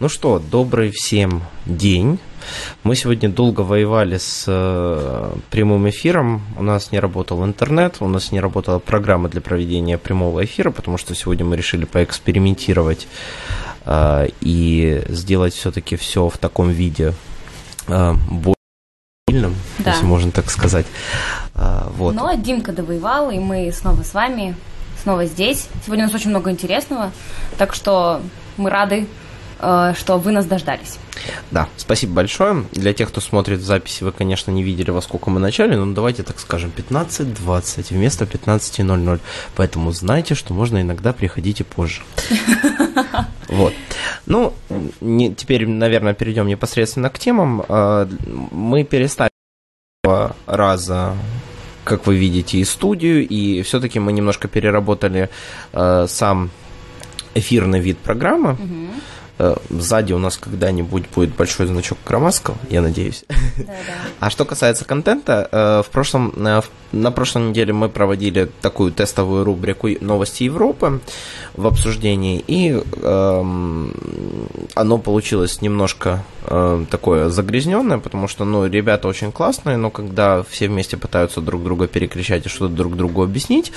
Ну что, добрый всем день. Мы сегодня долго воевали с э, прямым эфиром. У нас не работал интернет, у нас не работала программа для проведения прямого эфира, потому что сегодня мы решили поэкспериментировать э, и сделать все-таки все в таком виде э, более сильным, да. если можно так сказать. Э, вот. Но Димка довоевал, и мы снова с вами, снова здесь. Сегодня у нас очень много интересного, так что мы рады что вы нас дождались. Да, спасибо большое. Для тех, кто смотрит записи, вы, конечно, не видели, во сколько мы начали, но давайте так скажем, 15.20 вместо 15.00. Поэтому знайте, что можно иногда приходить и позже. Вот. Ну, не, теперь, наверное, перейдем непосредственно к темам. Э, мы переставили раза как вы видите, и студию, и все-таки мы немножко переработали э, сам эфирный вид программы. Угу. Э, сзади у нас когда-нибудь будет большой значок Крамаскова, я надеюсь. А что касается контента, э, в прошлом, э, на прошлой неделе мы проводили такую тестовую рубрику «Новости Европы» в обсуждении, и эм, оно получилось немножко такое загрязненное, потому что, ну, ребята очень классные, но когда все вместе пытаются друг друга перекричать и что-то друг другу объяснить,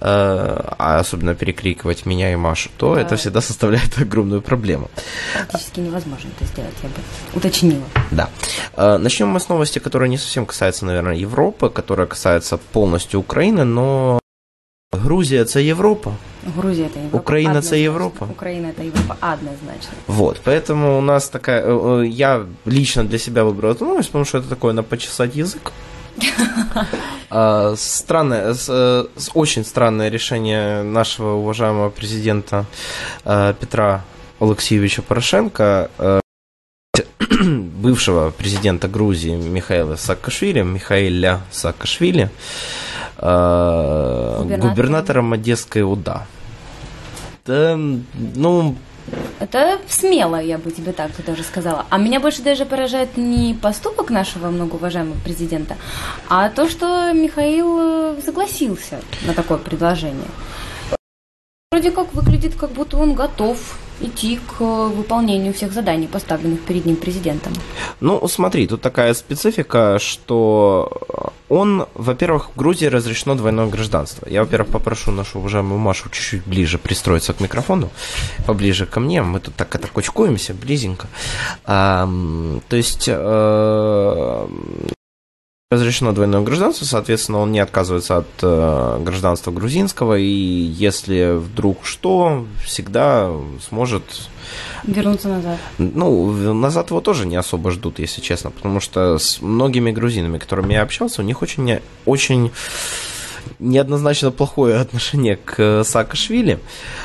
а особенно перекрикивать меня и Машу, то да. это всегда составляет огромную проблему. Практически невозможно это сделать, я бы уточнила. Да. Э, начнем мы с новости, которая не совсем касается, наверное, Европы, которая касается полностью Украины, но Грузія це Європа. Грузия это Европа. Украина это Европа. Украина это Европа однозначно. Вот, поэтому у нас такая... Э, э, я лично для себя выбрал эту новость, потому что это такое на почесать язык. Странное, очень странное решение нашего уважаемого президента Петра Алексеевича Порошенко, бывшего президента Грузии Михаила Саакашвили, Михаиля Саакашвили, губернатором, губернатором Одесской УДА. Да, ну, это смело, я бы тебе так даже сказала. А меня больше даже поражает не поступок нашего многоуважаемого президента, а то, что Михаил э, согласился на такое предложение. Вроде как выглядит, как будто он готов идти к выполнению всех заданий, поставленных перед ним президентом. Ну, смотри, тут такая специфика, что он, во-первых, в Грузии разрешено двойное гражданство. Я, во-первых, попрошу нашу уважаемую Машу чуть-чуть ближе пристроиться к микрофону, поближе ко мне. Мы тут так это кучкуемся, близенько. А, то есть э, разрешено двойное гражданство, соответственно, он не отказывается от э, гражданства грузинского, и если вдруг что, всегда сможет... Вернуться назад. Ну, назад его тоже не особо ждут, если честно, потому что с многими грузинами, которыми я общался, у них очень, очень неоднозначно плохое отношение к Саакашвили,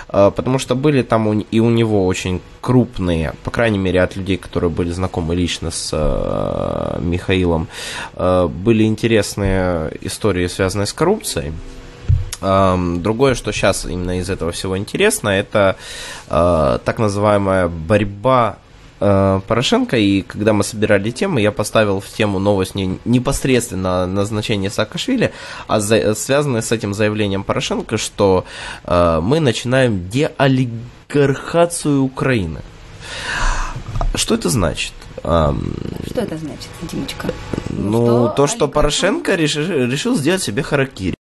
а, потому что были там и у него очень крупные, по крайней мере, от людей, которые были знакомы лично с а, Михаилом, были интересные истории, связанные с коррупцией. Другое, что сейчас именно из этого всего интересно, это так называемая борьба Э, Порошенко, и когда мы собирали темы, я поставил в тему новость не непосредственно назначение Саакашвили, а за, связанное с этим заявлением Порошенко, что э, мы начинаем деолигархацию Украины. Что это значит? Что это значит, Димочка? Ну, что то, что Порошенко решил, решил сделать себе харакири.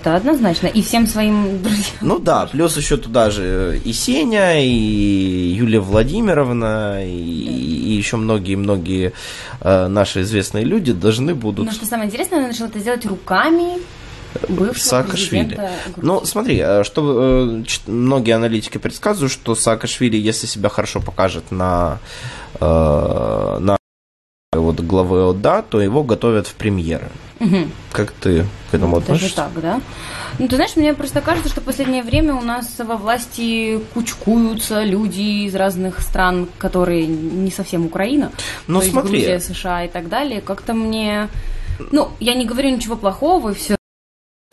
Это однозначно. И всем своим друзьям. Ну да, плюс еще туда же и Сеня, и Юлия Владимировна, и, и еще многие-многие э, наши известные люди должны будут... Но что самое интересное, она начала это делать руками Саакашвили. Ну, смотри, э, что э, многие аналитики предсказывают, что Саакашвили, если себя хорошо покажет на, э, на вот главы ОДА, то его готовят в премьеры. Угу. Как ты к этому ну, относишься? Даже так, да? Ну, ты знаешь, мне просто кажется, что в последнее время у нас во власти кучкуются люди из разных стран, которые не совсем Украина. Ну, смотри. Грузия, США и так далее. Как-то мне... Ну, я не говорю ничего плохого, все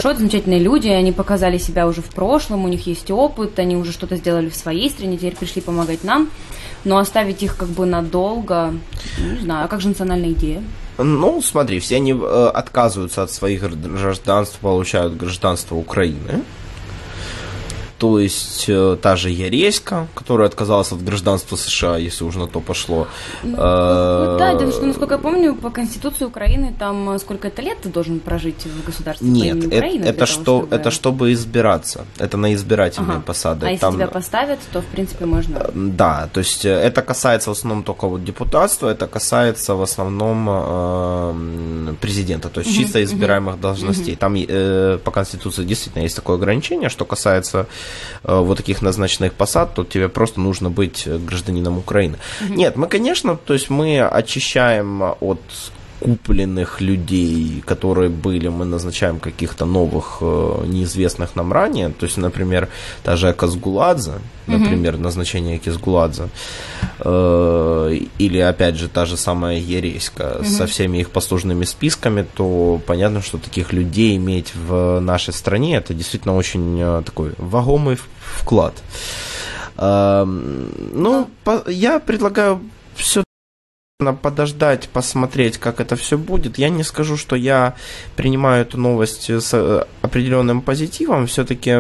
хорошо, замечательные люди, они показали себя уже в прошлом, у них есть опыт, они уже что-то сделали в своей стране, теперь пришли помогать нам. Но оставить их как бы надолго, не знаю, а как же национальная идея? Ну, смотри, все они э, отказываются от своих гражданств, получают гражданство Украины. То есть э, та же Яреська, которая отказалась от гражданства США, если уже на то пошло. Ну, э, да, потому что, насколько я помню, по Конституции Украины там э, сколько это лет ты должен прожить в государстве Нет, Украины? Это, что, того, чтобы... это чтобы избираться, это на избирательные ага. посады. А если там... тебя поставят, то, в принципе, можно... Да, то есть это касается в основном только вот депутатства, это касается в основном э, президента, то есть угу, чисто избираемых угу, должностей. Угу. Там э, по Конституции действительно есть такое ограничение, что касается вот таких назначенных посад, то тебе просто нужно быть гражданином Украины. Угу. Нет, мы, конечно, то есть мы очищаем от купленных людей, которые были, мы назначаем каких-то новых, э, неизвестных нам ранее. То есть, например, та же Казгуладзе, например, mm-hmm. назначение Кизгуладзе, э, или, опять же, та же самая Ереська mm-hmm. со всеми их послужными списками, то понятно, что таких людей иметь в нашей стране, это действительно очень э, такой вагомый вклад. Э, ну, по, я предлагаю все подождать, посмотреть, как это все будет. Я не скажу, что я принимаю эту новость с э, определенным позитивом. Все-таки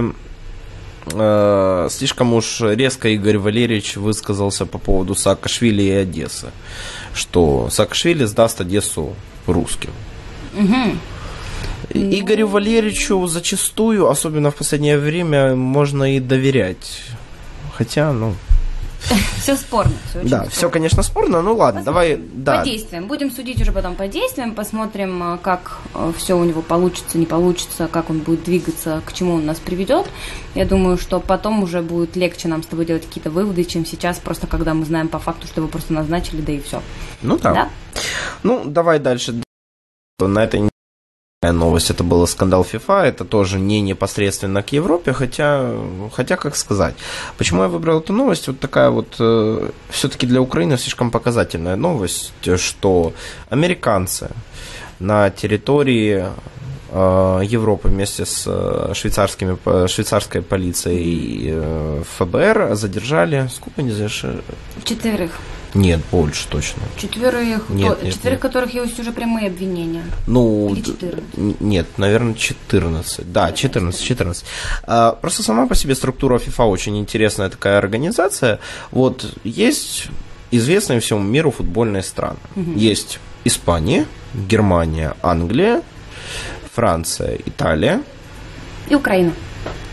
э, слишком уж резко Игорь Валерьевич высказался по поводу Саакашвили и Одессы, что Саакашвили сдаст Одессу русским. Угу. Игорю Валерьевичу зачастую, особенно в последнее время, можно и доверять. Хотя, ну, все спорно. Все да, спорно. все, конечно, спорно. Ну ладно, посмотрим. давай. Да. По действиям. Будем судить уже потом по действиям, посмотрим, э, как э, все у него получится, не получится, как он будет двигаться, к чему он нас приведет. Я думаю, что потом уже будет легче нам с тобой делать какие-то выводы, чем сейчас, просто когда мы знаем по факту, что его просто назначили, да и все. Ну да. да? Ну, давай дальше. На этой новость, это был скандал FIFA, это тоже не непосредственно к Европе, хотя, хотя как сказать. Почему я выбрал эту новость? Вот такая вот, э, все-таки для Украины слишком показательная новость, что американцы на территории э, Европы вместе с э, швейцарскими, швейцарской полицией и э, ФБР задержали, сколько они задержали? Четверых. Нет, больше точно. Четверых, нет, то, нет, четверых нет. которых есть уже прямые обвинения. Ну, Или 14? нет, наверное, 14. Да, 14, 14. А, просто сама по себе структура FIFA очень интересная такая организация. Вот есть известные всему миру футбольные страны. Угу. Есть Испания, Германия, Англия, Франция, Италия. И Украина.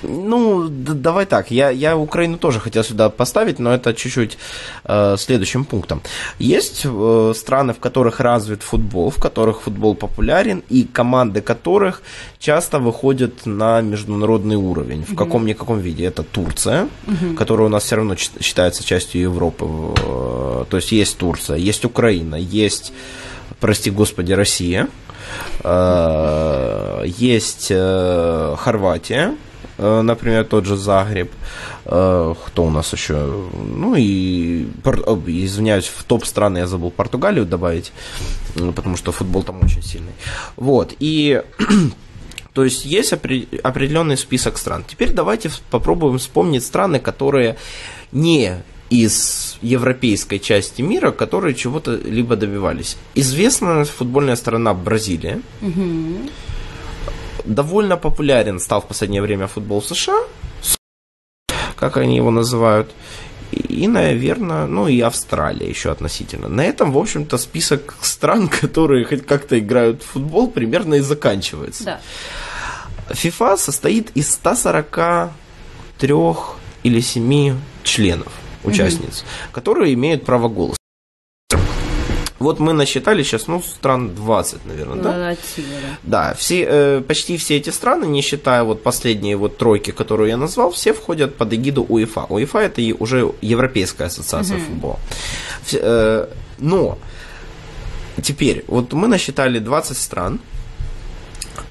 Ну, давай так. Я, я Украину тоже хотел сюда поставить, но это чуть-чуть э, следующим пунктом. Есть э, страны, в которых развит футбол, в которых футбол популярен, и команды которых часто выходят на международный уровень. В каком-никаком виде. Это Турция, mm которая у нас все равно считается частью Европы. Э, то есть есть Турция, есть Украина, есть, прости господи, Россия. Э, есть э, Хорватия, например, тот же Загреб, э, кто у нас еще, ну и, извиняюсь, в топ страны я забыл Португалию добавить, потому что футбол там очень сильный. Вот, и то есть есть определенный список стран. Теперь давайте попробуем вспомнить страны, которые не из европейской части мира, которые чего-то либо добивались. Известная футбольная страна Бразилия. Угу довольно популярен стал в последнее время футбол США, как они его называют, и, наверное, ну и Австралия еще относительно. На этом, в общем-то, список стран, которые хоть как-то играют в футбол, примерно и заканчивается. Да. FIFA состоит из 143 или 7 членов, участниц, угу. которые имеют право голоса. Вот мы насчитали сейчас, ну, стран 20, наверное, да? Да, да все, э, почти все эти страны, не считая вот последние вот тройки, которые я назвал, все входят под эгиду УЕФА. УЕФА это уже Европейская ассоциация угу. футбола. Э, но теперь, вот мы насчитали 20 стран,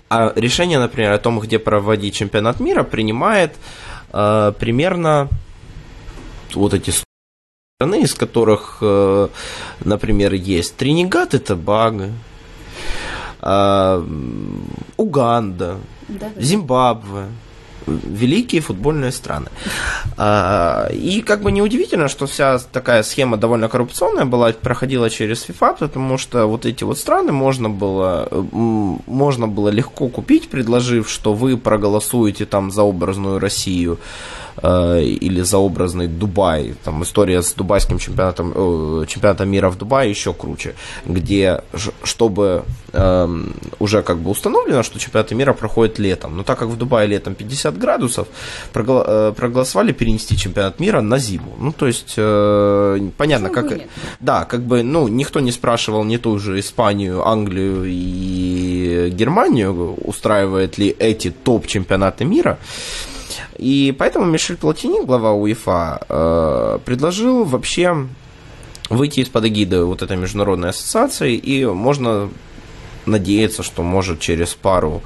а решение, например, о том, где проводить чемпионат мира, принимает э, примерно вот эти страны, из которых, э, например, есть Тринигад и Тобаго, а, Уганда, да, Зимбабве, великие футбольные страны. А, и как бы неудивительно, что вся такая схема довольно коррупционная была, проходила через FIFA, потому что вот эти вот страны можно было, можно было легко купить, предложив, что вы проголосуете там за образную Россию, Э, или заобразный Дубай, там история с дубайским чемпионатом, э, чемпионатом мира в Дубае еще круче, где, чтобы э, уже как бы установлено, что чемпионаты мира проходят летом, но так как в Дубае летом 50 градусов, прогла- э, проголосовали перенести чемпионат мира на зиму. Ну, то есть, э, понятно, Почему как... Нет? Да, как бы, ну, никто не спрашивал не ту же Испанию, Англию и Германию, устраивает ли эти топ-чемпионаты мира. И поэтому Мишель Платини, глава УЕФА, э, предложил вообще выйти из-под эгиды вот этой международной ассоциации, и можно надеяться, что может через пару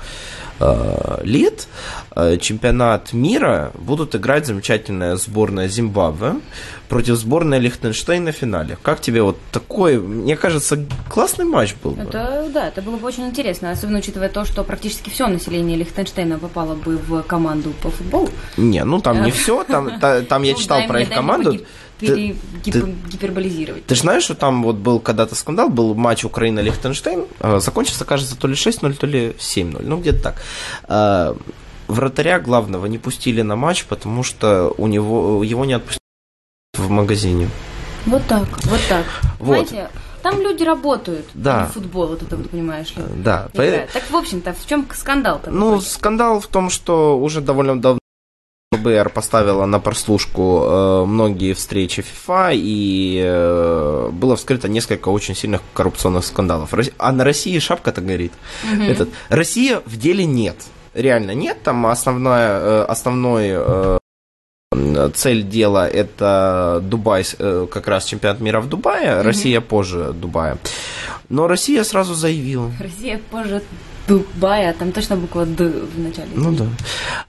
лет э, чемпионат мира будут играть замечательная сборная Зимбабве против сборной Лихтенштейна в финале. Как тебе вот такой, мне кажется, классный матч был бы. Это, да, это было бы очень интересно, особенно учитывая то, что практически все население Лихтенштейна попало бы в команду по футболу. Не, ну там не все, там, там я ну, читал про их команду пере, гипер, гиперболизировать. Ты же знаешь, что там вот был когда-то скандал, был матч Украина-Лихтенштейн, э, закончился, кажется, то ли 6-0, то ли 7-0, ну где-то так. Э, вратаря главного не пустили на матч, потому что у него его не отпустили в магазине. Вот так, вот так. Вот. Знаете, там люди работают, да. а футбол, вот это вот понимаешь ли. Да. Играют. Так, в общем-то, в чем скандал-то? Ну, скандал в том, что уже довольно давно ФБР поставила на прослушку э, многие встречи ФИФА, и э, было вскрыто несколько очень сильных коррупционных скандалов. А на России шапка-то горит. Mm-hmm. Этот, Россия в деле нет. Реально нет. Там основная, э, основной э, цель дела это Дубай, э, как раз чемпионат мира в Дубае, mm-hmm. Россия позже Дубая. Но Россия сразу заявила. Россия позже Дубая, там точно буква Д в начале. Ну да.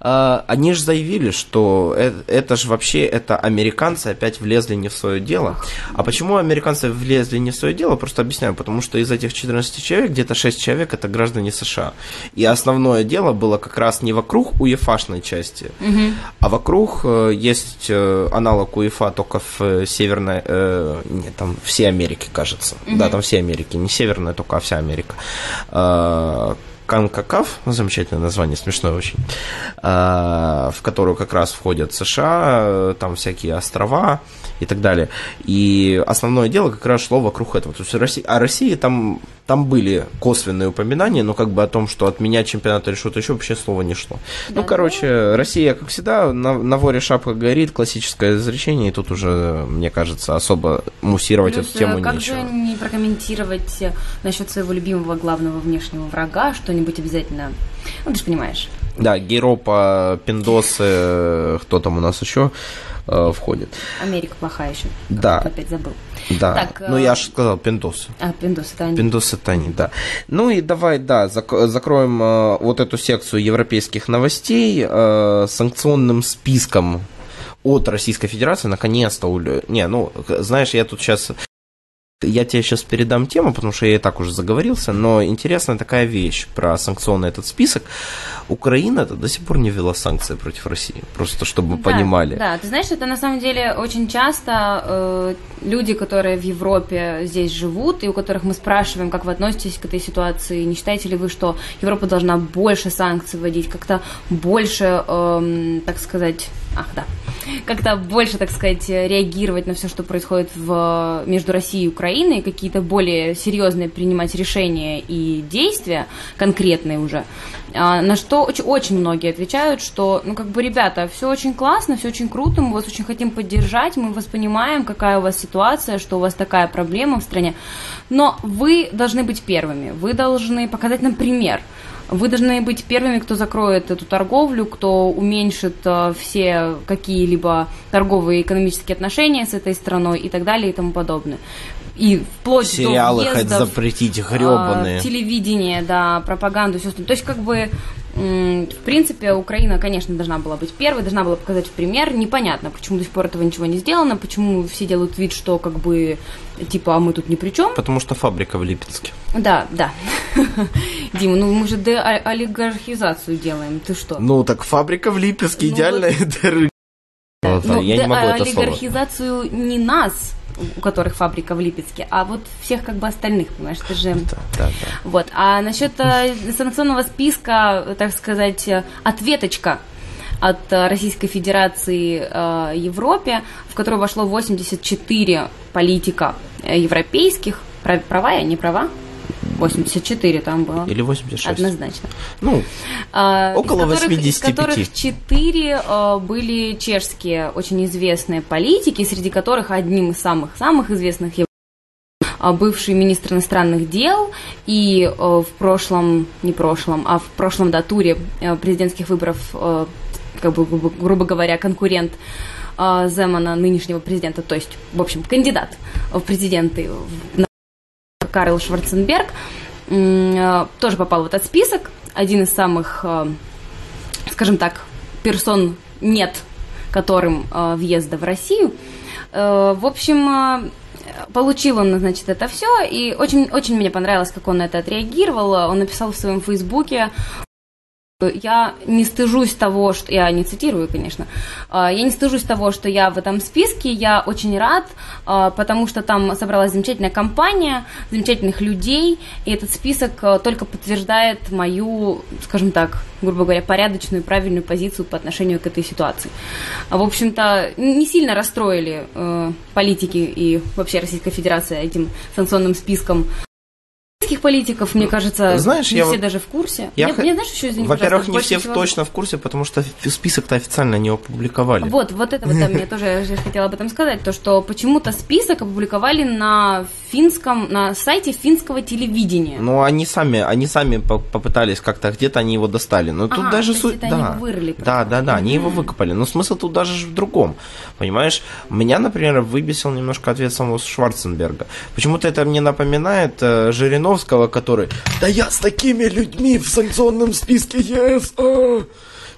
А, они же заявили, что это, это же вообще это американцы опять влезли не в свое дело. А почему американцы влезли не в свое дело? Просто объясняю. Потому что из этих 14 человек где-то 6 человек это граждане США. И основное дело было как раз не вокруг УЕФАшной части, угу. а вокруг э, есть э, аналог УЕФА только в э, Северной... Э, нет, там все Америки, кажется. Угу. Да, там все Америки. Не Северная только, а вся Америка Канкакав, замечательное название, смешное очень, а, в которую как раз входят США, там всякие острова и так далее. И основное дело как раз шло вокруг этого. То есть Россия, а России там, там были косвенные упоминания, но как бы о том, что отменять чемпионат или что-то еще, вообще слова не шло. Да, ну, короче, да. Россия, как всегда, на, на воре шапка горит, классическое изречение, и тут уже, мне кажется, особо муссировать Плюс, эту тему как нечего. Как же не прокомментировать насчет своего любимого главного внешнего врага, что что-нибудь обязательно. Ну, ты же понимаешь. Да, Геропа, Пиндосы, кто там у нас еще э, входит. Америка плохая еще. Да. Опять забыл. Да. Так, ну, я же сказал Пиндосы. А, Пиндосы, это они. Пиндосы, это они, да. Ну и давай, да, зак- закроем э, вот эту секцию европейских новостей э, санкционным списком от Российской Федерации, наконец-то, не, ну, знаешь, я тут сейчас я тебе сейчас передам тему, потому что я и так уже заговорился, но интересная такая вещь про санкционный этот список. Украина до сих пор не ввела санкции против России, просто чтобы да, понимали. Да, ты знаешь, это на самом деле очень часто э, люди, которые в Европе здесь живут, и у которых мы спрашиваем, как вы относитесь к этой ситуации, не считаете ли вы, что Европа должна больше санкций вводить, как-то больше, э, так сказать, ах да, как-то больше, так сказать, реагировать на все, что происходит в, между Россией и Украиной, какие-то более серьезные принимать решения и действия, конкретные уже, а, на что очень, очень многие отвечают, что, ну, как бы, ребята, все очень классно, все очень круто, мы вас очень хотим поддержать, мы вас понимаем, какая у вас ситуация, что у вас такая проблема в стране, но вы должны быть первыми, вы должны показать нам пример – вы должны быть первыми, кто закроет эту торговлю, кто уменьшит э, все какие-либо торговые и экономические отношения с этой страной и так далее и тому подобное. И вплоть Сериалы до хоть запретить, гребаные. Э, телевидение, да, пропаганду, все остальное. То есть, как бы, В принципе, Украина, конечно, должна была быть первой, должна была показать в пример. Непонятно, почему до сих пор этого ничего не сделано, почему все делают вид, что как бы типа, а мы тут ни при чем. Потому что фабрика в Липецке. Да, да. Дима, ну мы же деолигархизацию делаем, ты что? Ну так фабрика в Липецке, ну, идеальная вот... Ну, я не могу это слово. олигархизацию не нас, у которых фабрика в Липецке, а вот всех как бы остальных, понимаешь, это же... Да, да, да. Вот. А насчет э, санкционного списка, так сказать, э, ответочка от э, Российской Федерации э, Европе, в которую вошло 84 политика европейских, права я, не права? 84 там было. Или 86. Однозначно. Ну, а, около из которых, 85. Из которых 4 а, были чешские очень известные политики, среди которых одним из самых-самых известных является бывший министр иностранных дел и в прошлом, не прошлом, а в прошлом да, туре президентских выборов, как бы, грубо говоря, конкурент Земана, нынешнего президента, то есть, в общем, кандидат в президенты Карл Шварценберг э, тоже попал в этот список. Один из самых, э, скажем так, персон нет, которым э, въезда в Россию. В общем, получил он, значит, это все, и очень, очень мне понравилось, как он на это отреагировал. Он написал в своем фейсбуке, я не стыжусь того, что... Я не цитирую, конечно. А, я не стыжусь того, что я в этом списке. Я очень рад, а, потому что там собралась замечательная компания, замечательных людей, и этот список а, только подтверждает мою, скажем так, грубо говоря, порядочную, правильную позицию по отношению к этой ситуации. В общем-то, не сильно расстроили политики и вообще Российская Федерация этим санкционным списком российских политиков, мне кажется, знаешь, не я все вот... даже в курсе. Я... Мне, мне знаешь, еще извини, Во-первых, не все всего... точно в курсе, потому что список-то официально не опубликовали. Вот, вот это вот, да, мне тоже хотела об этом сказать, то, что почему-то список опубликовали на финском, на сайте финского телевидения. Ну, они сами, они сами попытались как-то, где-то они его достали. Но тут даже суть... Да. Они вырыли да, да, да, они его выкопали. Но смысл тут даже в другом. Понимаешь, меня, например, выбесил немножко ответ самого Шварценберга. Почему-то это мне напоминает э, Жириновского Жириновского, который «Да я с такими людьми в санкционном списке ЕС!»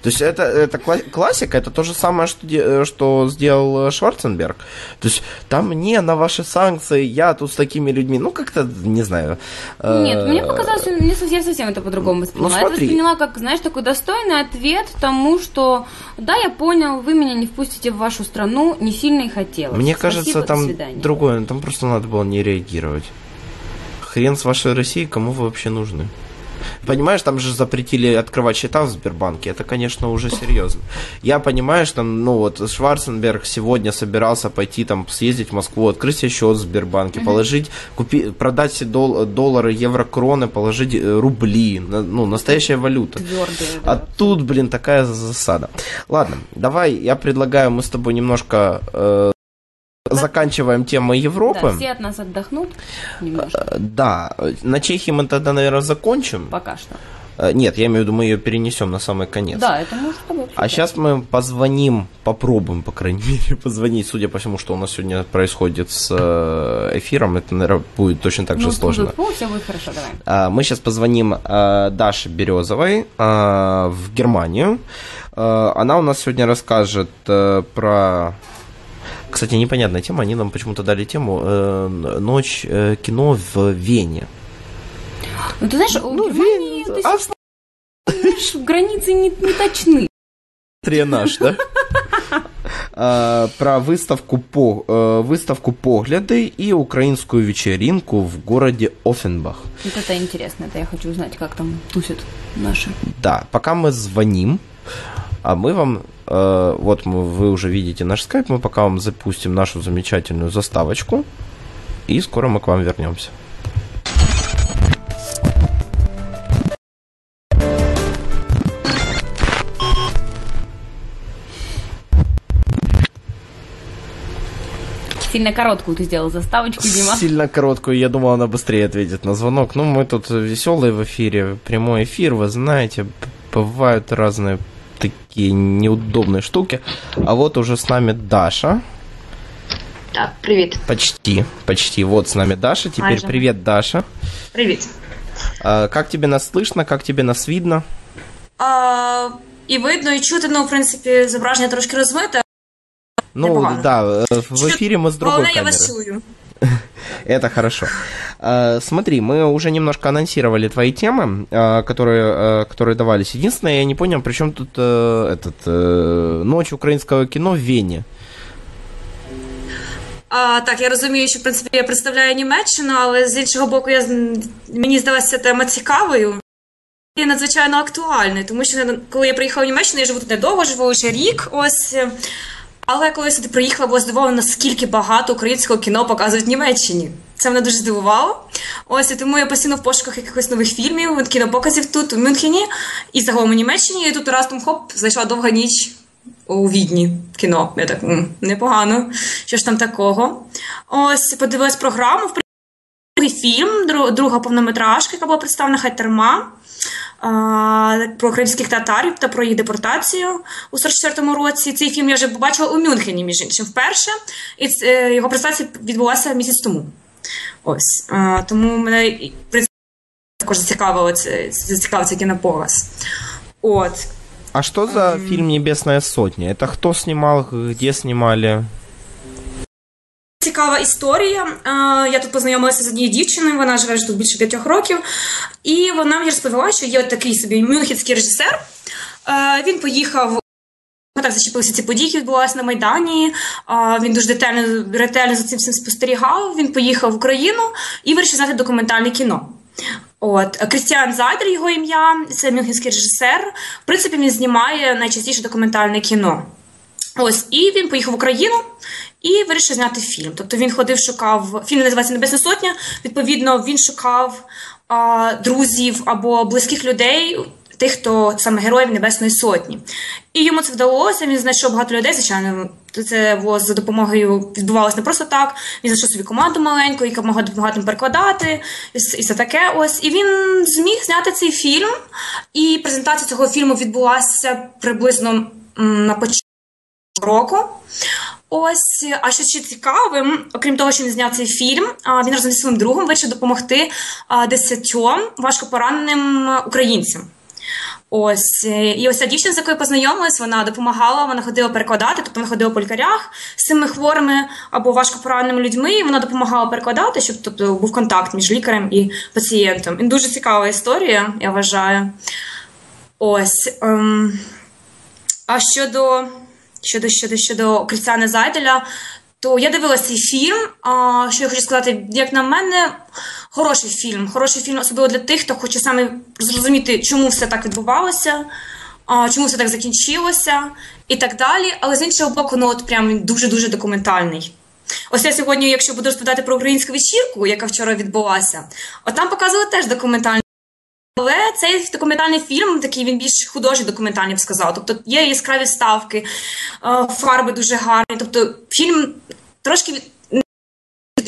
То есть это, это классика, это то же самое, что, что сделал Шварценберг. То есть там не на ваши санкции, я тут с такими людьми, ну как-то, не знаю. Э, Нет, мне показалось, что не совсем, совсем это по-другому восприняла. Ну, я это восприняла как, знаешь, такой достойный ответ тому, что да, я понял, вы меня не впустите в вашу страну, не сильно и хотелось. Мне Спасибо, кажется, там другое, там просто надо было не реагировать хрен с вашей Россией, кому вы вообще нужны? Понимаешь, там же запретили открывать счета в Сбербанке. Это, конечно, уже серьезно. Я понимаю, что, ну вот, Шварценберг сегодня собирался пойти там съездить в Москву, открыть себе счет в Сбербанке, положить, купить, продать все дол- доллары, евро, кроны, положить э, рубли, ну, настоящая валюта. Твердые, да. А тут, блин, такая засада. Ладно, давай, я предлагаю, мы с тобой немножко э, заканчиваем тему Европы. Да, все от нас отдохнут немножко. Э, да, на Чехии мы тогда, наверное, закончим. Пока что. Э, нет, я имею в виду, мы ее перенесем на самый конец. Да, это может быть. А сейчас мы позвоним, попробуем, по крайней мере, позвонить, судя по всему, что у нас сегодня происходит с э, эфиром, это, наверное, будет точно так ну, же сложно. Ну, все будет хорошо, давай. А, мы сейчас позвоним Даше Березовой в Германию. Она у нас сегодня расскажет про кстати, непонятная тема, они нам почему-то дали тему э, «Ночь э, кино в Вене». Ну, ты знаешь, у ну, Германии Вене, а... знаешь, границы не, не точны. Тренаж, да? А, про выставку, по, э, выставку «Погляды» и украинскую вечеринку в городе Офенбах. Вот это интересно, это я хочу узнать, как там тусят наши. Да, пока мы звоним, а мы вам вот мы, вы уже видите наш скайп, мы пока вам запустим нашу замечательную заставочку, и скоро мы к вам вернемся. Сильно короткую ты сделал заставочку, Дима. Сильно короткую, я думал, она быстрее ответит на звонок. Ну, мы тут веселые в эфире, прямой эфир, вы знаете, бывают разные такие неудобные штуки. А вот уже с нами Даша. Да, привет. Почти, почти. Вот с нами Даша. Теперь Майже. привет, Даша. Привет. А, как тебе нас слышно, как тебе нас видно? А, І видно, і чути, ну, в принципі, зображення трошки розмите. Ну, Непогано. да, в эфире мы с другой Главное, камеры. я вас чую. Это хорошо. А, смотри, мы уже немножко анонсировали твои темы, а, которые, а, которые давались. Единственное, я не понял, при чем тут э, этот э, ночь украинского кино в Вене. А, Так, я розумію, що в принципі я представляю Німеччину, але з іншого боку, я мені здалася тема цікавою і надзвичайно актуальною, тому що коли я приїхала в Німеччину, я живу тут недовго, живу лише рік. Ось. але коли сюди приїхала, була здивована, наскільки багато українського кіно показують в Німеччині. Це мене дуже здивувало. Ось і тому я постійно в пошуках якихось нових фільмів, кінопоказів тут, у Мюнхені і загалом у Німеччині. І тут раптом хоп, зайшла довга ніч у відні кіно. Я так непогано. Що ж там такого? Ось подивилась програму. В фільм, друга повнометражка, яка була представлена Хайтерма про кримських татарів та про їх депортацію у 44-му році. Цей фільм я вже побачила у Мюнхені, між іншим, вперше, і е, його презентація відбулася місяць тому. Ось тому мене також зацікавило це зацікавив цей кінопоказ. От. А что за фильм «Небесная сотня»? Это кто снимал, где снимали? Цікава історія. Я тут познайомилася з однією дівчиною, вона живе вже тут більше п'ятьох років, і вона мені розповіла, що є такий собі мюнхенський режисер. Він поїхав. Так зачепилися ці події, які відбувалися на Майдані. Він дуже детально ретельно за цим всім спостерігав. Він поїхав в Україну і вирішив знати документальне кіно. От Крістіан Зайдер, його ім'я, це мюнхенський режисер. В принципі, він знімає найчастіше документальне кіно. Ось, і він поїхав в Україну і вирішив зняти фільм. Тобто він ходив, шукав фільм називається Небесна Сотня. Відповідно, він шукав а, друзів або близьких людей, тих, хто саме героїв Небесної Сотні. І йому це вдалося. Він знайшов багато людей. Звичайно, це було за допомогою відбувалося не просто так. Він знайшов собі команду маленьку, яка могла допомагати перекладати, і все таке. Ось і він зміг зняти цей фільм. І презентація цього фільму відбулася приблизно на початку року. Ось, а що ще цікавим, окрім того, що він зняв цей фільм, він разом зі своїм другом вирішив допомогти десятьом важкопораненим українцям. Ось і ось ця дівчина, з якою познайомилась, вона допомагала, вона ходила перекладати, тобто вона ходила по лікарях з цими хворими або важкопораненими людьми. і Вона допомагала перекладати, щоб тобто був контакт між лікарем і пацієнтом. І дуже цікава історія, я вважаю. Ось. Ем, а щодо щодо щодо щодо Крістіана Зайделя, то я дивилася цей фільм. А, Що я хочу сказати, як на мене, хороший фільм. Хороший фільм, особливо для тих, хто хоче саме зрозуміти, чому все так відбувалося, а, чому все так закінчилося і так далі. Але з іншого боку, ну от прям дуже-дуже документальний. Ось я сьогодні, якщо буду розповідати про українську вечірку, яка вчора відбулася, от там показували теж документальний. Але цей документальний фільм, такий він більш художній документальний б сказав. Тобто є яскраві ставки, е, фарби дуже гарні. Тобто, фільм трошки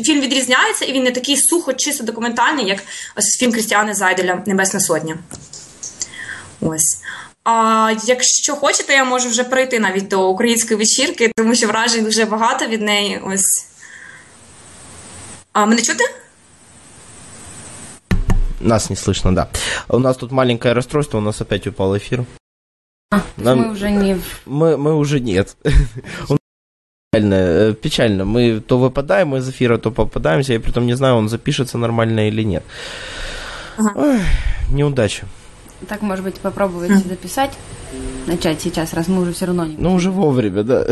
фільм відрізняється, і він не такий сухо, чисто документальний, як ось фільм Крістіани Зайделя Небесна Сотня. Ось. А якщо хочете, я можу вже перейти навіть до української вечірки, тому що вражень дуже багато від неї. Ось. А мене чути? Нас не слышно, да. У нас тут маленькое расстройство, у нас опять упал эфир. А, Нам... Мы уже не... Мы, мы уже нет. Печально, э, печально. Мы то выпадаем из эфира, то попадаемся. Я при том не знаю, он запишется нормально или нет. Ага. Ой, неудача. Так, может быть, попробовать mm. записать, начать сейчас, раз мы уже все равно не Ну, уже вовремя, да.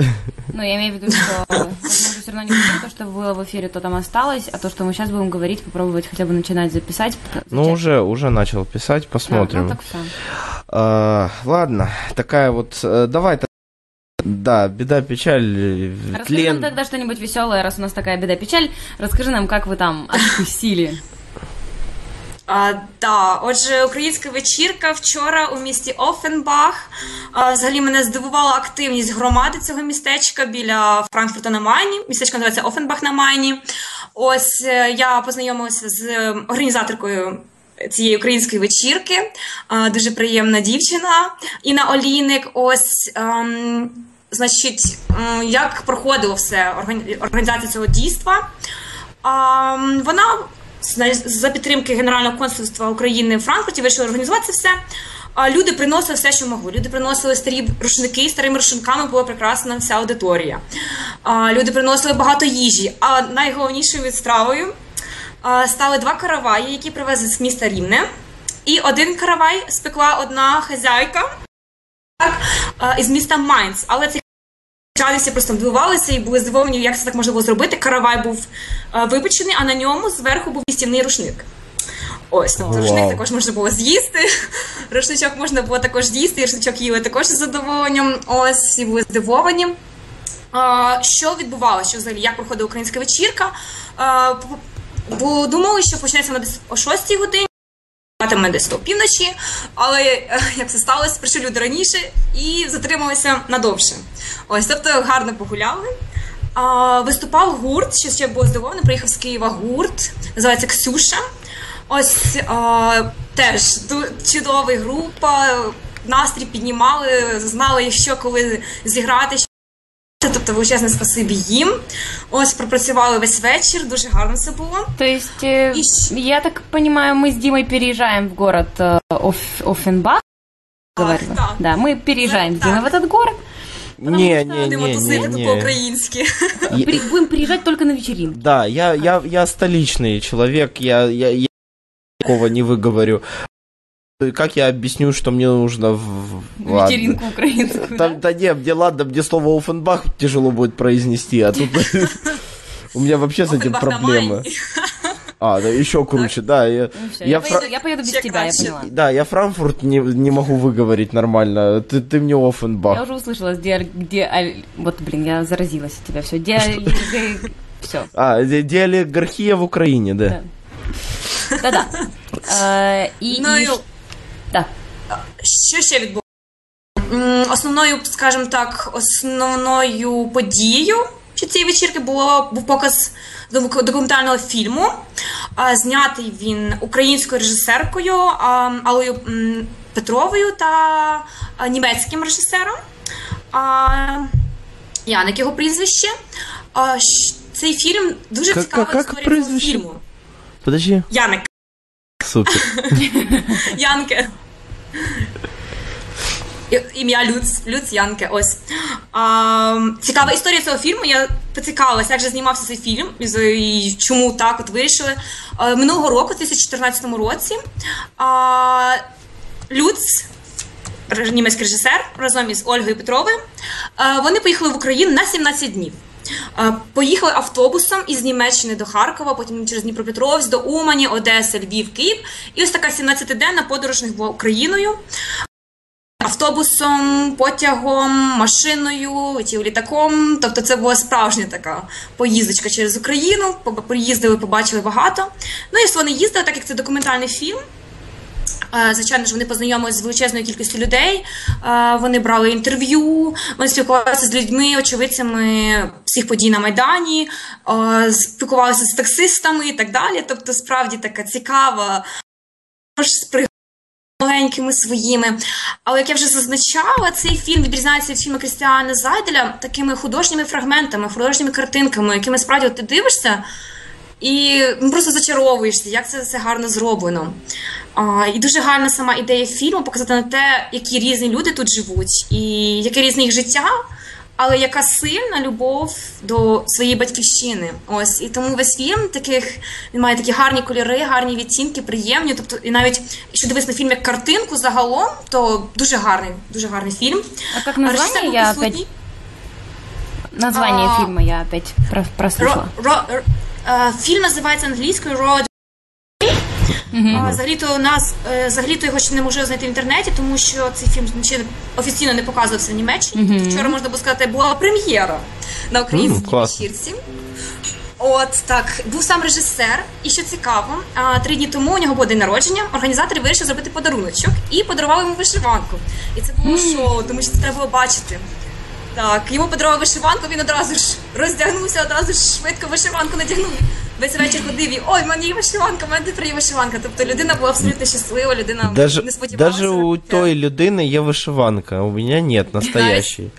Ну, я имею в виду, что уже все равно не будем, то, что было в эфире, то там осталось, а то, что мы сейчас будем говорить, попробовать хотя бы начинать записать. Ну, уже, уже начал писать, посмотрим. Да, ну, так все. А, ладно, такая вот, э, давай да, беда, печаль, э, Расскажи тлен. нам тогда что-нибудь веселое, раз у нас такая беда, печаль. Расскажи нам, как вы там откусили. А, да, отже, українська вечірка вчора у місті Офенбах. А, взагалі мене здивувала активність громади цього містечка біля Франкфурта на Майні. Містечко називається Офенбах на Майні. Ось е, я познайомилася з організаторкою. Цієї української вечірки дуже приємна дівчина Інна Олійник. Ось ем, значить, як проходило все організація цього дійства. Ем, вона за підтримки Генерального консульства України в Франкфурті вирішили організувати це все. А люди приносили все, що могли. Люди приносили старі рушники, старими рушниками була прикрасена вся аудиторія. А, Люди приносили багато їжі. А найголовнішою стравою стали два караваї, які привезли з міста Рівне. І один каравай спекла одна хазяйка так, із міста Майнц. Але цей всі просто дивувалися і були здивовані, як це так можна було зробити. Каравай був випечений, а на ньому зверху був істівний рушник. Ось, тобто wow. рушник також можна було з'їсти. Рушничок можна було також з'їсти, і рушничок їли також з задоволенням. Ось, всі були здивовані. А, Що відбувалося? Що взагалі, як проходила українська вечірка? А, бо думали, що почнеться на о 6 годині, матиме десь до півночі, але як це сталося, прийшли люди раніше і затрималися надовше. Ось, тобто гарно погуляли. А, Виступав гурт, що ще було здивовано, приїхав з Києва гурт, називається Ксюша. Ось а, теж чудова група, настрій піднімали, знали, що коли зіграти. Тобто величезне спасибі їм. Ось пропрацювали весь вечір, дуже гарно це було. То есть, э, И... я так понимаю, мы с Димой переезжаем в город э, Оф... Оффенбах. Ах, да. да, мы переезжаем с Димой в этот город. Не, не, не, не, не. по-украински. Будем приезжать только на вечеринку. Да, я, я, я столичный человек, я, я, я такого не выговорю. Как я объясню, что мне нужно в... Вечеринку ладно. украинскую, да? Да нет, мне ладно, мне слово Офенбах тяжело будет произнести, а тут у меня вообще с этим проблемы. А, да, еще круче, да. Я, ну, я, поеду, я поеду без тебя, я поняла. Да, я Франкфурт не, не могу выговорить нормально. Ты, ты мне Оффенбах. Я уже услышала, где, где... Вот, блин, я заразилась от тебя. Все, где... Все. А, диалегархия в Украине, да. Да-да. Е, і, Да. Що ще відбулося? Основною, скажімо так, основною подією цієї вечірки було був показ документального фільму. Знятий він українською режисеркою Аллою Петровою та німецьким режисером. Яник його прізвище. Цей фільм дуже цікава історія фільму. Подожди. Яник. Супер. Янке. Ім'я Люц, Люц Янке. Ось. А, Цікава історія цього фільму. Я поцікавилася, як же знімався цей фільм і чому так от вирішили. А, минулого року, у 2014 році, а, Люц, німецький режисер, разом із Ольгою Петровою, а, вони поїхали в Україну на 17 днів. Поїхали автобусом із Німеччини до Харкова, потім через Дніпропетровськ, до Умані, Одеса, Львів, Київ. І ось така 17-денна подорож них була Україною. Автобусом, потягом, машиною, летів літаком. Тобто це була справжня така поїздочка через Україну. Приїздили, побачили багато. Ну і вони їздили, так як це документальний фільм. Звичайно ж, вони познайомилися з величезною кількістю людей. Вони брали інтерв'ю, вони спілкувалися з людьми, очевидцями всіх подій на Майдані, спілкувалися з таксистами і так далі. Тобто, справді така цікава з маленькими своїми. Але як я вже зазначала, цей фільм відрізняється від фільму Крістіана Зайделя такими художніми фрагментами, художніми картинками, якими справді ти дивишся. І ну, просто зачаровуєшся, як це все гарно зроблено. А, І дуже гарна сама ідея фільму показати на те, які різні люди тут живуть, і яке різне їх життя, але яка сильна любов до своєї батьківщини. Ось і тому весь фільм таких він має такі гарні кольори, гарні відцінки, приємні. Тобто, і навіть якщо дивись на фільм як картинку загалом, то дуже гарний, дуже гарний фільм. А як названня я опять... Название а... фильма я опять прослушала. Ро, ро, Фільм називається англійською Road Mm-hmm. Взагалі-то нас е, взагалі-то його ще не можу знайти в інтернеті, тому що цей фільм ще офіційно не показувався в Німеччині. Mm-hmm. Вчора можна було сказати, була прем'єра на українській mm, вечірці. От так, був сам режисер, і що цікаво, три дні тому у нього був день народження. Організатори вирішили зробити подаруночок і подарували йому вишиванку. І це було mm. шоу, тому що це треба було бачити. Так, йому подарував вишиванку, він одразу ж роздягнувся, одразу ж швидко вишиванку надягнув. Весь вечір ходив і ой, в мене є вишиванка, в мене тепер є вишиванка. Тобто людина була абсолютно щаслива, людина даже, не сподівалася. Даже у тої людини є вишиванка, у мене ні, настоящої.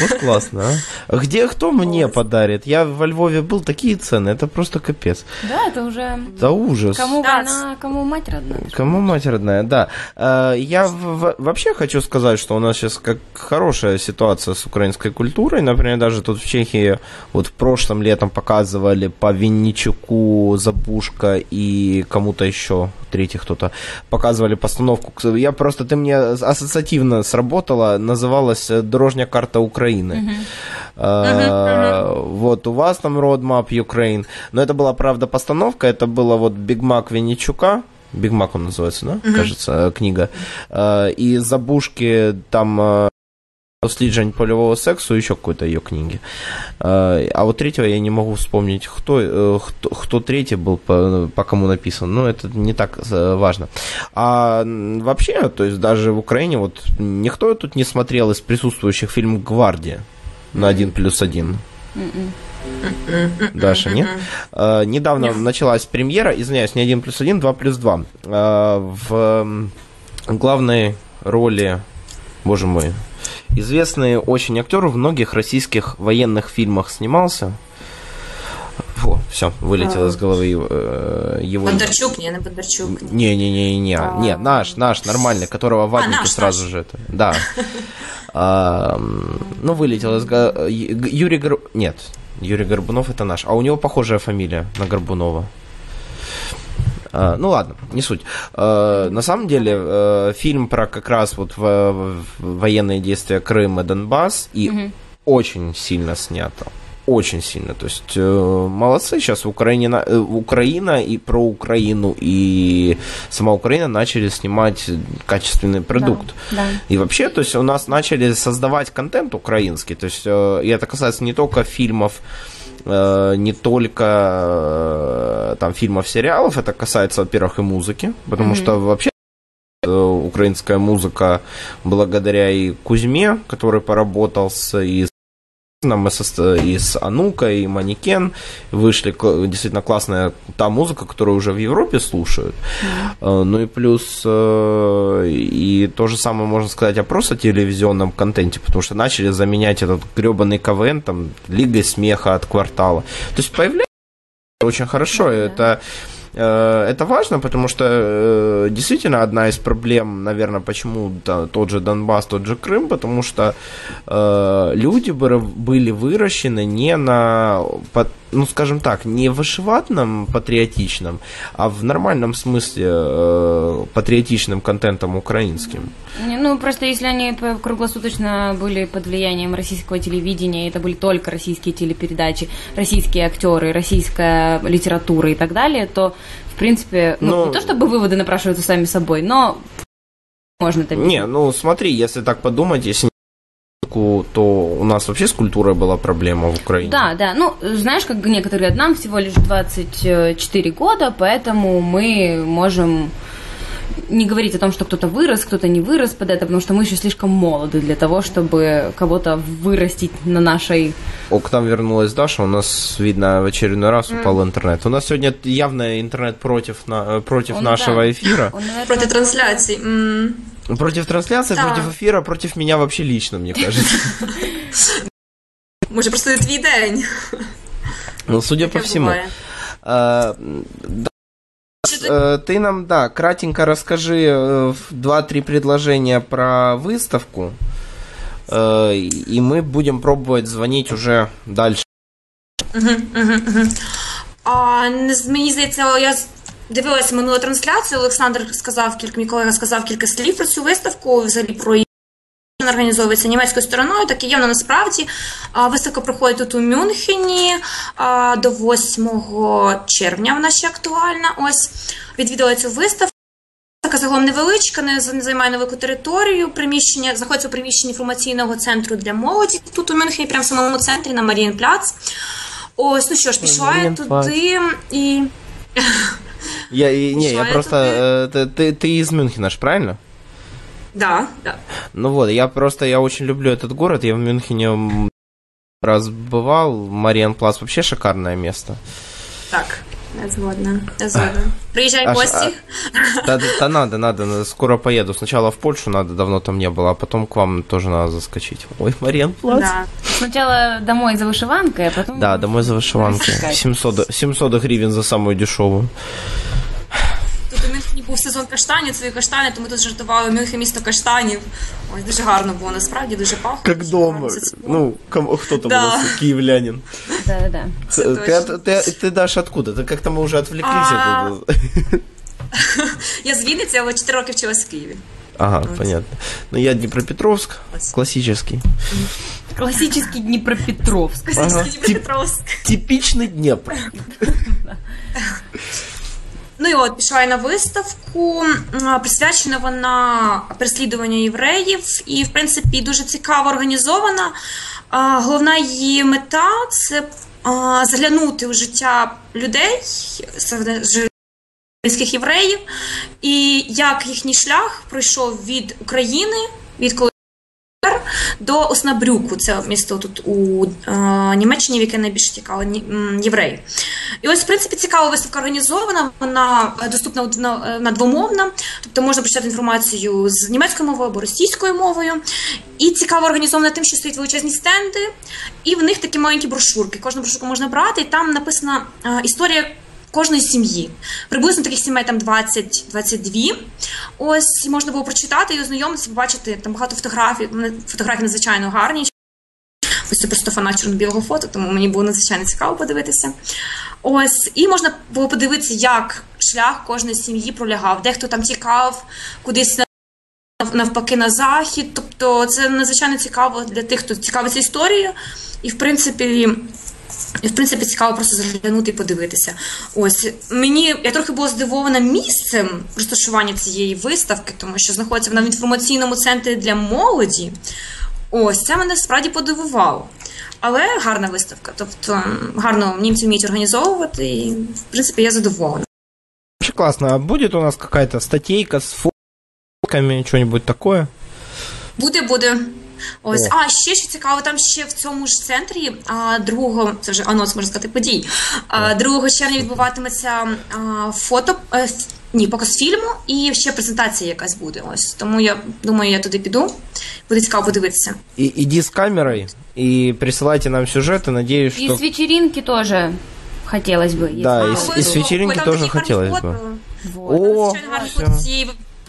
Вот классно, а? Где, кто мне подарит? Я во Львове был, такие цены, это просто капец. Да, это уже... Да ужас. Кому война, кому мать родная. Кому мать родная, да. А, я вообще хочу сказать, что у нас сейчас как хорошая ситуация с украинской культурой. Например, даже тут в Чехии вот в прошлом летом показывали по Винничуку, Забушка и кому-то еще, третий кто-то, показывали постановку. Я просто, ты мне ассоциативно сработала, называлась «Дорожня карта України». Uh-huh. Uh-huh. Вот, у вас там Roadmap Ukraine. Но это была, правда, постановка, это было вот Биг Мак Винничука, Биг Мак он называется, да, uh-huh. кажется, э, книга. Э, и Забужко там э, «Досліджень польового сексу», еще какой-то ее книги. А вот третьего я не могу вспомнить, кто, кто, кто третий был, по, по кому написан. Но это не так важно. А вообще, то есть даже в Украине, вот никто тут не смотрел из присутствующих фильм «Гвардия» на один плюс один. Даша, нет? А, недавно нет. началась премьера, извиняюсь, не 1 плюс 1, 2 плюс 2. А, в главной роли, боже мой, известный очень актер в многих российских военных фильмах снимался. Фу, все, вылетело а. из головы э, его... Бондарчук, не, на Бондарчук. Не-не-не-не, а... не, наш, наш, нормальный, которого ватники а, сразу наш. же это. Да. А, ну, вылетел из... Юрий Гор... Нет, Юрий Горбунов это наш. А у него похожая фамилия на Горбунова. Uh, ну ладно, не суть. Uh, на самом деле uh, фильм про как раз вот военные действия Крыма и Донбасс и mm-hmm. очень сильно снято очень сильно. То есть э, молодцы сейчас Украина, э, Украина и про Украину и сама Украина начали снимать качественный продукт. Да, да. И вообще, то есть у нас начали создавать контент украинский. То есть э, и это касается не только фильмов, э, не только э, там фильмов, сериалов. Это касается, во-первых, и музыки, потому mm-hmm. что вообще э, украинская музыка благодаря и Кузьме, который поработал с и мы со, и с Анука, и Манекен вышли действительно классная та музыка, которую уже в Европе слушают. Mm-hmm. Ну и плюс э, и то же самое можно сказать о просто телевизионном контенте, потому что начали заменять этот гребаный КВН там Лигой смеха от квартала. То есть появляется очень хорошо. Mm-hmm. Это Э, это важно, потому что э, действительно одна из проблем, наверное, почему тот же Донбасс, тот же Крым, потому что э, люди были выращены не на ну, скажем так, не в вышиватном патриотичном, а в нормальном смысле э, патриотичным контентом украинским. Ну, просто если они круглосуточно были под влиянием российского телевидения, это были только российские телепередачи, российские актеры, российская литература и так далее, то, в принципе, ну, но... не то чтобы выводы напрашиваются сами собой, но можно это Не, ну смотри, если так подумать, если то у нас вообще с культурой была проблема в Украине. Да, да. Ну, знаешь, как некоторые говорят, нам всего лишь 24 года, поэтому мы можем не говорить о том, что кто-то вырос, кто-то не вырос под это, потому что мы еще слишком молоды для того, чтобы кого-то вырастить на нашей... О, к нам вернулась Даша, у нас, видно, в очередной раз упал mm. интернет. У нас сегодня явно интернет против, на, против Он, нашего да. эфира. Он, наверное... Против трансляции. Mm. Против трансляции, да. против эфира, против меня вообще лично, мне кажется. Може, просто не твій день. Ну, судя по всему. А, э, ты нам, да, кратенько расскажи э, два-три предложения про выставку, э, и мы будем пробовать звонить уже дальше. А, мені здається, я дивилася минулу трансляцію. Олександр сказав кілька мій колега сказав кілька слів про цю виставку, взагалі про її. Організовується німецькою стороною, так і є вона насправді. Виставка проходить тут у Мюнхені до 8 червня. Вона ще актуальна. Ось відвідала цю виставку. Така загалом невеличка, не займає невелику територію. Приміщення знаходиться у приміщенні інформаційного центру для молоді тут у Мюнхені, прямо в самому центрі на Марієнпляц. Ось, ну що ж, пішла я туди і. Я, и, не, я просто... Э, ты, ты из Мюнхена ж, правильно? Да, да. Ну вот, я просто, я очень люблю этот город, я в Мюнхене раз бывал, Мариан Плац вообще шикарное место. Так. Згодна. Згодна. Приезжай в гости. А, да, да, надо, надо, скоро поеду. Сначала в Польшу надо, давно там не было, а потом к вам тоже надо заскочить. Ой, плац. Да. Сначала домой за вышиванкой, а потом... Да, домой за вышиванкой. 700, 700 гривен за самую дешевую Мюнхені був сезон каштанів, свої каштани, то ми тут жартували Мюнхен місто каштанів. Ось дуже гарно було, насправді дуже пахло. Как дома. Ну, кому, кто там да. у нас, киевлянин. Да, да. Ты, ты, ты, Даша, откуда? Ты как-то мы уже отвлеклись. А... Я з Вінниці, але 4 роки вчилась в Києві. Ага, вот. понятно. Ну, я Днепропетровск, классический. Классический Днепропетровск. Классический Днепропетровск. Типичный Днепр. Ну і от пішла я на виставку. Присвячена вона переслідуванню євреїв, і, в принципі, дуже цікаво організована. Головна її мета це заглянути у життя людей, українських євреїв, і як їхній шлях пройшов від України, від коли до Оснабрюку, це місто тут у е, Німеччині, в яке найбільше цікаво євреї. І ось, в принципі, цікава виставка організована, вона доступна на двомовна, тобто можна прочитати інформацію з німецькою мовою або російською мовою. І цікаво організована тим, що стоять величезні стенди, і в них такі маленькі брошурки. Кожну брошурку можна брати, і там написана е, історія кожної сім'ї. Приблизно таких сімей там 20-22. Ось можна було прочитати і ознайомитися, побачити там багато фотографій. Фотографії надзвичайно гарні. Ось це просто фанат чорно-білого фото, тому мені було надзвичайно цікаво подивитися. Ось, і можна було подивитися, як шлях кожної сім'ї пролягав. Дехто там тікав кудись навпаки на захід. Тобто це надзвичайно цікаво для тих, хто цікавиться історією. І, в принципі, і, в принципі, цікаво просто заглянути і подивитися. Ось мені я трохи була здивована місцем розташування цієї виставки, тому що знаходиться вона в інформаційному центрі для молоді. Ось це мене справді подивувало. Але гарна виставка. Тобто гарно німці вміють організовувати, і в принципі я задоволена. Очень классно. А будет у нас какая-то статейка с фотками, что-нибудь такое? Буде, буде. Ось, О. а ще що цікаво, там ще в цьому ж центрі а, 2, це вже анонс, можна сказати, подій. А, 2 червня відбуватиметься а, фото. А, е, ні, показ фільму і ще презентація якась буде. Ось тому я думаю, я туди піду. Буде цікаво подивитися. І іди з камерою і присилайте нам сюжети. Надіюсь, що... І з вечеринки теж хотілося б. Да, і, і з вечеринки теж хотілося б. О,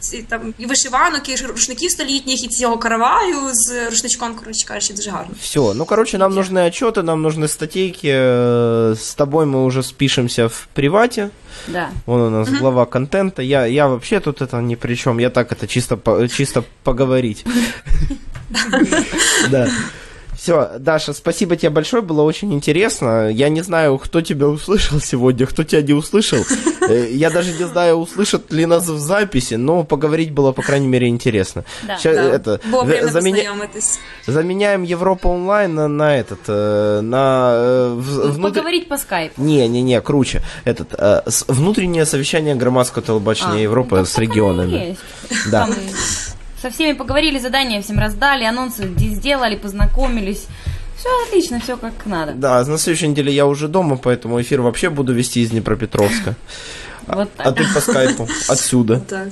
все там і вишиванок, і рушників столітніх, і цього караваю з рушничком, коротше кажучи, дуже гарно. Все, ну короче, нам нужны отчеты, нам нужны статейки. Э, с тобой мы уже спишемся в привате. Да. Он у нас угу. глава контента. Я, я вообще тут это ни при чем. Я так это чисто, чисто поговорить. Да. Все, Даша, спасибо тебе большое, было очень интересно. Я не знаю, кто тебя услышал сегодня, кто тебя не услышал. Э, я даже не знаю, услышат ли нас в записи, но поговорить было, по крайней мере, интересно. Да, Сейчас, да. Это, заменя... Заменяем Европа онлайн на, на этот, э, на... Э, внутр... Поговорить по скайпу. Не-не-не, круче. Этот, внутреннее совещание громадского телебачения а, Европы ну, с регионами. Да. Там со всеми поговорили, задания всем раздали, анонсы сделали, познакомились. Все отлично, все как надо. Да, на следующей неделе я уже дома, поэтому эфир вообще буду вести из Днепропетровска. Вот а, а ты по скайпу отсюда. Так.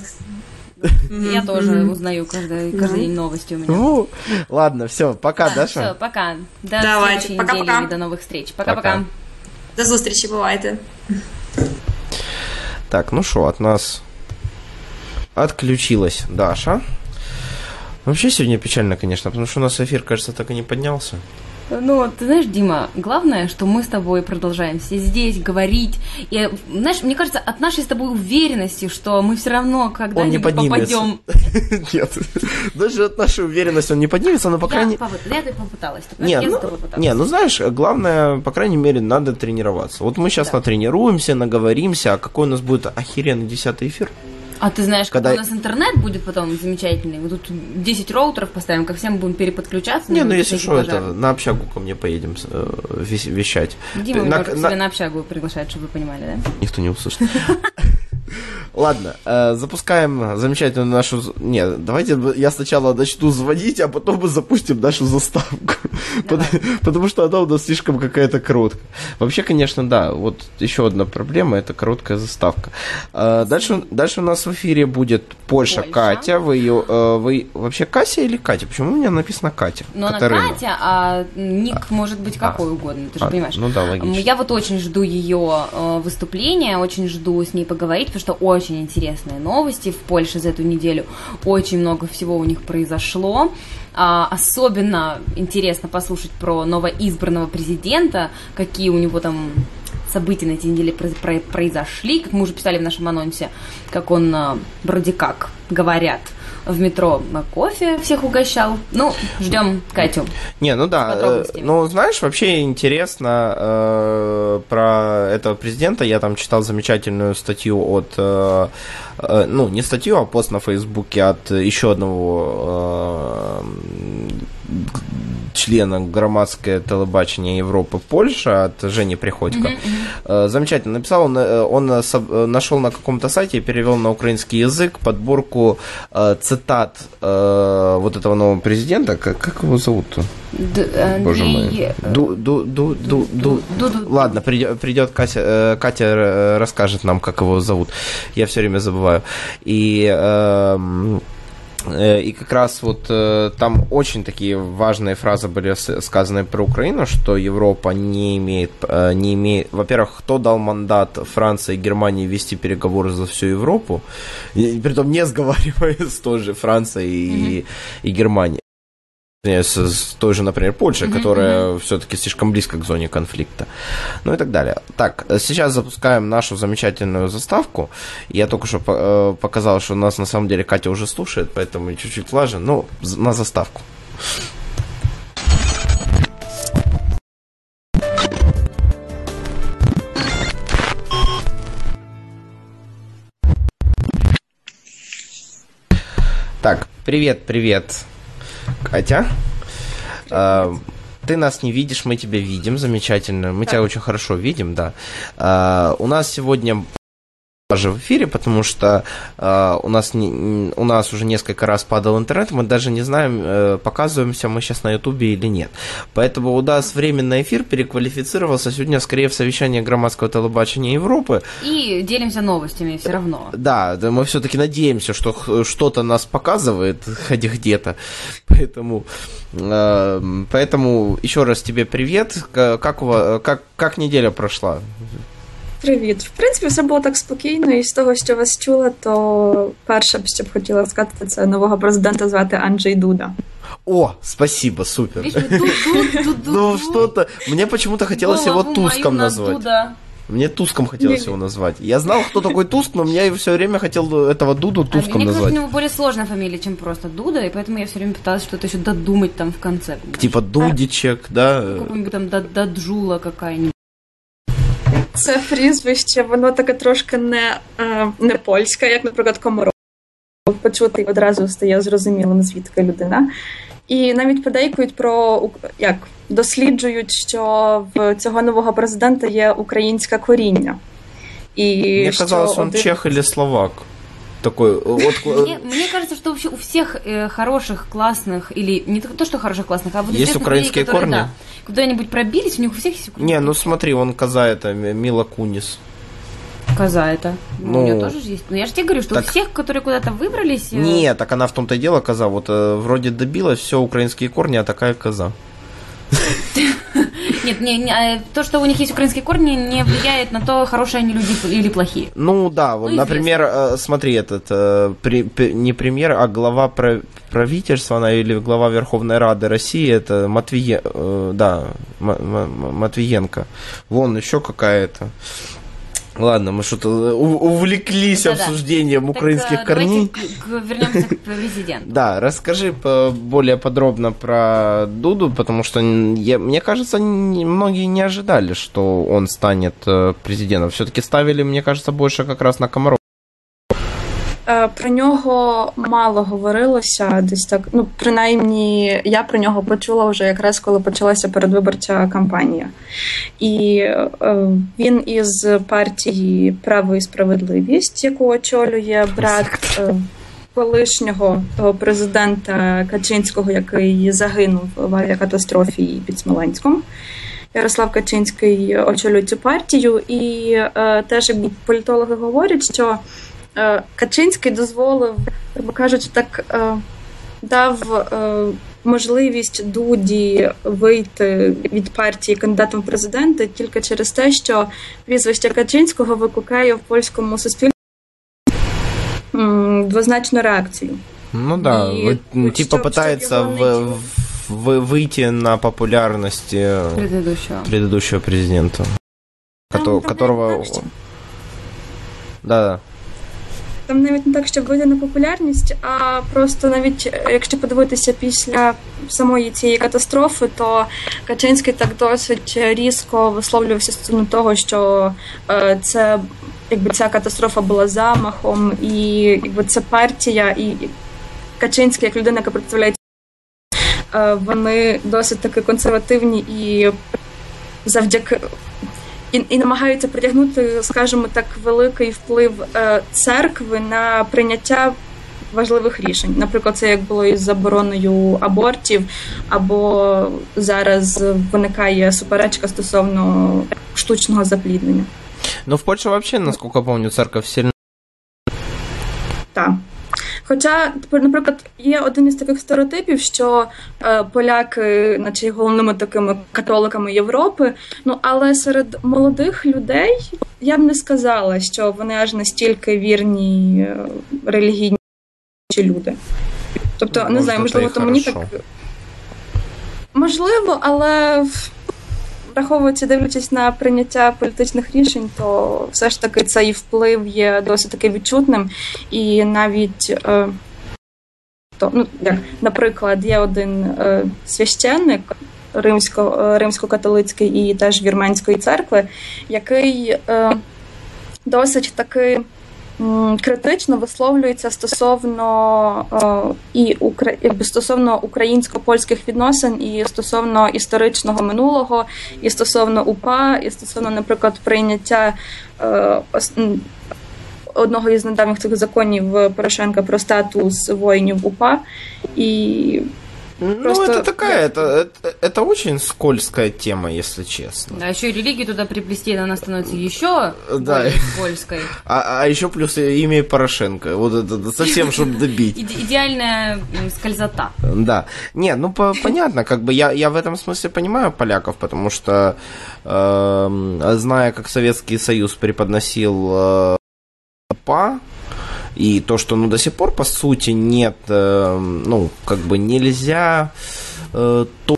Я тоже узнаю каждый, каждый день новости у меня. Ну, ладно, все, пока, Даша. Все, пока. До Давайте, следующей пока, недели пока. до новых встреч. Пока-пока. До зустрічі, бувайте. Так, ну что, от нас отключилась Даша. Вообще сегодня печально, конечно, потому что у нас эфир, кажется, так и не поднялся. Ну, ты знаешь, Дима, главное, что мы с тобой продолжаем все здесь говорить. И, знаешь, мне кажется, от нашей с тобой уверенности, что мы все равно когда-нибудь попадем. Нет, даже от нашей уверенности он не поднимется, но по крайней мере... Я попыталась. Не, ну, не, ну знаешь, главное, по крайней мере, надо тренироваться. Вот мы сейчас натренируемся, наговоримся, а какой у нас будет охеренный десятый эфир. А ты знаешь, когда у нас интернет будет потом замечательный, мы тут 10 роутеров поставим, ко всем будем переподключаться. Не, ну если что, это на общагу ко мне поедем э, вещать. Дима на, на... на общагу приглашает, чтобы вы понимали, да? Никто не услышит. Ладно, э, запускаем замечательную нашу... Нет, давайте я сначала начну звонить, а потом мы запустим нашу заставку. Потому что она у нас слишком какая-то короткая. Вообще, конечно, да, вот еще одна проблема, это короткая заставка. Э, дальше, дальше у нас в эфире будет Польша, Катя. Вы ее... Э, вы вообще Катя или Катя? Почему у меня написано Катя? Ну, она Катя, а ник может быть а. какой угодно, ты же а, понимаешь. Ну да, логично. Я вот очень жду ее выступления, очень жду с ней поговорить, потому что очень интересные новости в Польше за эту неделю. Очень много всего у них произошло. А, особенно интересно послушать про новоизбранного президента, какие у него там события на этой неделе произошли, как мы уже писали в нашем анонсе, как он а, вроде как говорят – в метро кофе всех угощал. Ну, ждем Катю. Не, ну да. Э, ну, знаешь, вообще интересно э, про этого президента. Я там читал замечательную статью от э, э, ну, не статью, а пост на Фейсбуке от еще одного э, члена громадское телебачення Европы Польша от Жени Приходько. Mm-hmm. Замечательно написал, он, он нашел на каком-то сайте и перевел на украинский язык подборку цитат вот этого нового президента. Как, как его зовут-то? Боже мой. Ду, ду, ду, ду, ду. Ладно, придет, придет Катя, Катя расскажет нам, как его зовут. Я все время забываю. И Э, и как раз вот э, там очень такие важные фразы были сказаны про Украину, что Европа не имеет, э, не имеет, во-первых, кто дал мандат Франции и Германии вести переговоры за всю Европу, и, притом не сговариваясь с той же Францией mm-hmm. и, и Германией с, той же, например, Польшей, mm-hmm, которая все-таки слишком близко к зоне конфликта. Ну и так далее. Так, сейчас запускаем нашу замечательную заставку. Я только что э, показал, что нас на самом деле Катя уже слушает, поэтому чуть-чуть влажен. Ну, на заставку. Так, привет, привет. Катя, э, ты нас не видишь, мы тебя видим, замечательно. Мы тебя очень хорошо видим, да. Э, у нас сегодня даже в эфире, потому что э, у, нас не, у нас уже несколько раз падал интернет, мы даже не знаем, э, показываемся мы сейчас на Ютубе или нет. Поэтому у нас временный эфир переквалифицировался сегодня скорее в совещание громадского телебачения Европы. И делимся новостями все равно. Да, да мы все-таки надеемся, что что-то нас показывает, хоть где-то. Поэтому, э, поэтому еще раз тебе привет. Как, у вас, как, как неделя прошла? Привіт. В принципі, все було так спокійно, і з того, що вас чула, то перше б що б хотіла сказати, це нового президента звати Анджей Дуда. О, спасибо, супер. Ну, что-то... Мне почему-то хотелось его Туском назвать. Мне Туском хотелось его назвать. Я знал, кто такой Туск, но я все время хотел этого Дуду Туском а мне назвать. Мне кажется, у него более сложная фамилия, чем просто Дуда, и поэтому я все время пыталась что-то еще додумать там в конце. Типа Дудичек, да? Какой-нибудь там Даджула какая-нибудь. Це прізвище, воно таке трошки не е, не польське, як, наприклад, Комаров. Почути одразу стає зрозумілим, звідки людина. І навіть подейкують про як досліджують, що в цього нового президента є українське коріння. І Мені казалось, він один... чех або словак такой... Вот... Мне, мне кажется, что вообще у всех э, хороших, классных, или не то, что хороших, классных, а вот есть украинские людей, корни? Да, куда-нибудь пробились, у них у всех есть украинские Не, ну смотри, он коза это, Мила Кунис. Коза это. Ну, у нее тоже есть. Но ну, я же тебе говорю, что так... у всех, которые куда-то выбрались... Э, не, так она в том-то дело коза. Вот э, вроде добилась, все украинские корни, а такая коза. Нет, не, не, э, то, что у них есть украинские корни, не влияет на то, хорошие они люди или плохие. Ну да, вот, ну, например, э, смотри, этот э, при, не премьер, а глава правительства, она или глава Верховной Рады России, это Матвие, да, Матвиенко. Вон еще какая-то. Ладно, мы что-то увлеклись да, обсуждением так, украинских так, корней. К, вернемся к президенту. Да, расскажи более подробно про Дуду, потому что я, мне кажется, многие не ожидали, что он станет э, президентом. Все-таки ставили, мне кажется, больше как раз на Комаров. Е, про нього мало говорилося десь так. Ну, принаймні, я про нього почула вже якраз коли почалася передвиборча кампанія. І е, він із партії Право і справедливість, яку очолює брат е, колишнього президента Качинського, який загинув в авіакатастрофі під Смоленськом. Ярослав Качинський очолює цю партію, і е, теж якби політологи говорять, що е, Качинський дозволив, так кажучи, так е, дав е, можливість Дуді вийти від партії кандидатом в президенти тільки через те, що прізвище Качинського викликає в польському суспільстві двозначну реакцію. Ну да, и, вы, типа пытается в, в, выйти на популярность предыдущего, предыдущего президента, Там, которого... Да, да. Там навіть не так, щоб вийти на популярність, а просто навіть якщо подивитися після самої цієї катастрофи, то Качинський так досить різко висловлювався стосовно того, що е, це якби ця катастрофа була замахом, і якби це партія, і Качинський, як людина, яка представляє, е, вони досить таки консервативні і завдяки. І і намагаються притягнути, скажімо так, великий вплив е, церкви на прийняття важливих рішень. Наприклад, це як було із забороною абортів, або зараз виникає суперечка стосовно штучного запліднення. Ну, в Польщі взагалі, наскільки я пам'ятаю, церква сильно. Так. Хоча, наприклад, є один із таких стереотипів, що е, поляки, наче головними такими католиками Європи, ну але серед молодих людей я б не сказала, що вони аж настільки вірні е, релігійні люди. Тобто, ну, не знаю, можливо, то мені так. Можливо, але враховуючи, дивлячись на прийняття політичних рішень, то все ж таки цей вплив є досить таки відчутним. І навіть е, то, ну, як, наприклад, є один е, священник римсько, е, римсько-католицький і теж вірменської церкви, який е, досить таки критично висловлюється стосовно е, і якби стосовно українсько-польських відносин, і стосовно історичного минулого, і стосовно УПА, і стосовно, наприклад, прийняття е, одного із недавніх цих законів Порошенка про статус воїнів УПА. І ну, Просто... это такая, это, это, это очень скользкая тема, если честно. А еще и религию туда приплести, она становится еще да. более скользкой. А, а еще плюс имя Порошенко. Вот это совсем, чтобы добить. Идеальная скользота. Да. Не, ну по, понятно, как бы я, я в этом смысле понимаю поляков, потому что э, зная, как Советский Союз преподносил э, ПА, и то, что ну, до сих пор, по сути, нет, э, ну, как бы нельзя э, то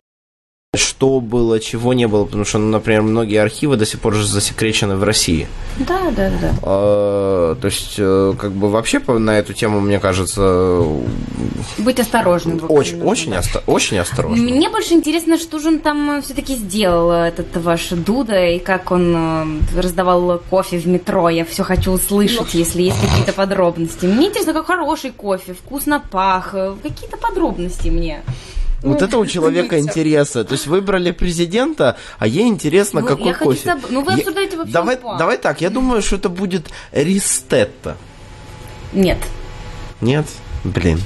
что было, чего не было, потому что, ну, например, многие архивы до сих пор же засекречены в России. Да, да, да. А, то есть, э, как бы вообще на эту тему, мне кажется... Быть осторожным. Очень, очень, осто- очень осторожным. Мне больше интересно, что же он там все-таки сделал, этот ваш Дуда, и как он э, раздавал кофе в метро. Я все хочу услышать, ну. если есть какие-то подробности. Мне интересно, как хороший кофе, вкусно пах, э, какие-то подробности мне. Вот ну, это у человека интересы. То есть выбрали президента, а ей интересно, ну, какой кофе. Хотите... Ну, вы обсуждаете вообще давай, давай так, я думаю, что это будет ристетто. Нет. Нет? Блин.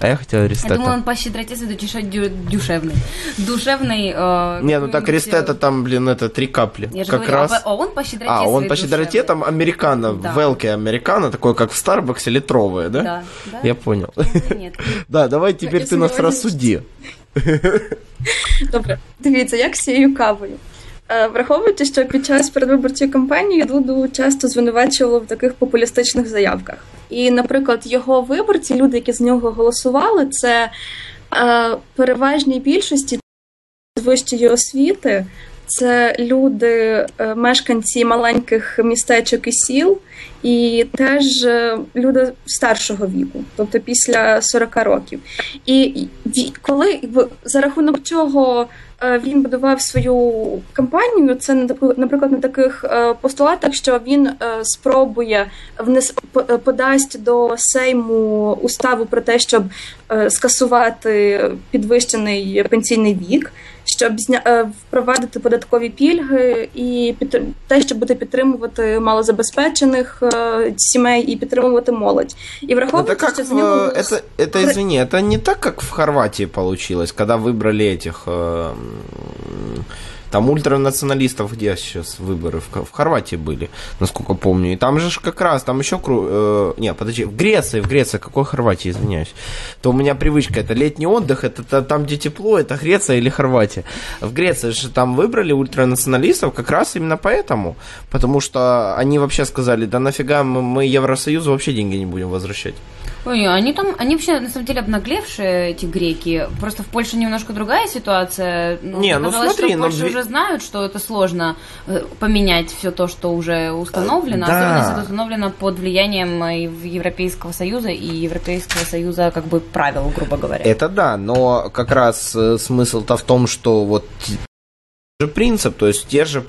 А я хотел ристетто. Я думала, он по щедроте душевный. Душевный. Э, не, ну так ристетто там, блин, это три капли. Я как говорю, раз. А он по щедроте А, он по щедроте там американо, да. велки американо, такое как в Старбаксе, литровые, да? Да. да? Я понял. Нет. Да, давай теперь ты нас рассуди. Добре, дивіться, як з цією кавою. Е, враховуючи, що під час передвиборчої кампанії Дуду часто звинувачували в таких популістичних заявках. І, наприклад, його виборці, люди, які з нього голосували, це е, переважній більшості вищої освіти, це люди, е, мешканці маленьких містечок і сіл, і теж е, люди старшого віку, тобто після 40 років. І коли за рахунок чого він будував свою кампанію. Це наприклад на таких постулатах, що він спробує внес подасть до Сейму уставу про те, щоб скасувати підвищений пенсійний вік щоб зня... Е, впровадити податкові пільги і під... те, щоб буде підтримувати малозабезпечених е, сімей і підтримувати молодь. І враховуючи, это що з нього... Это, это, извини, это не так, как в Хорватии получилось, когда выбрали этих э, там ультранационалистов где сейчас выборы? В, Хорватии были, насколько помню. И там же как раз, там еще... Э, не, подожди, в Греции, в Греции, какой Хорватии, извиняюсь. То у меня привычка, это летний отдых, это, это там, где тепло, это Греция или Хорватия. В Греции же там выбрали ультранационалистов как раз именно поэтому. Потому что они вообще сказали, да нафига мы, мы Евросоюзу вообще деньги не будем возвращать. Ой, они там, они вообще на самом деле обнаглевшие, эти греки. Просто в Польше немножко другая ситуация. Ну, не, ну смотри, что в Польше ну, уже знают, что это сложно э, поменять все то, что уже установлено, да. особенно если это установлено под влиянием Европейского Союза и Европейского Союза как бы правил, грубо говоря. Это да, но как раз э, смысл-то в том, что вот же принцип, то есть те же,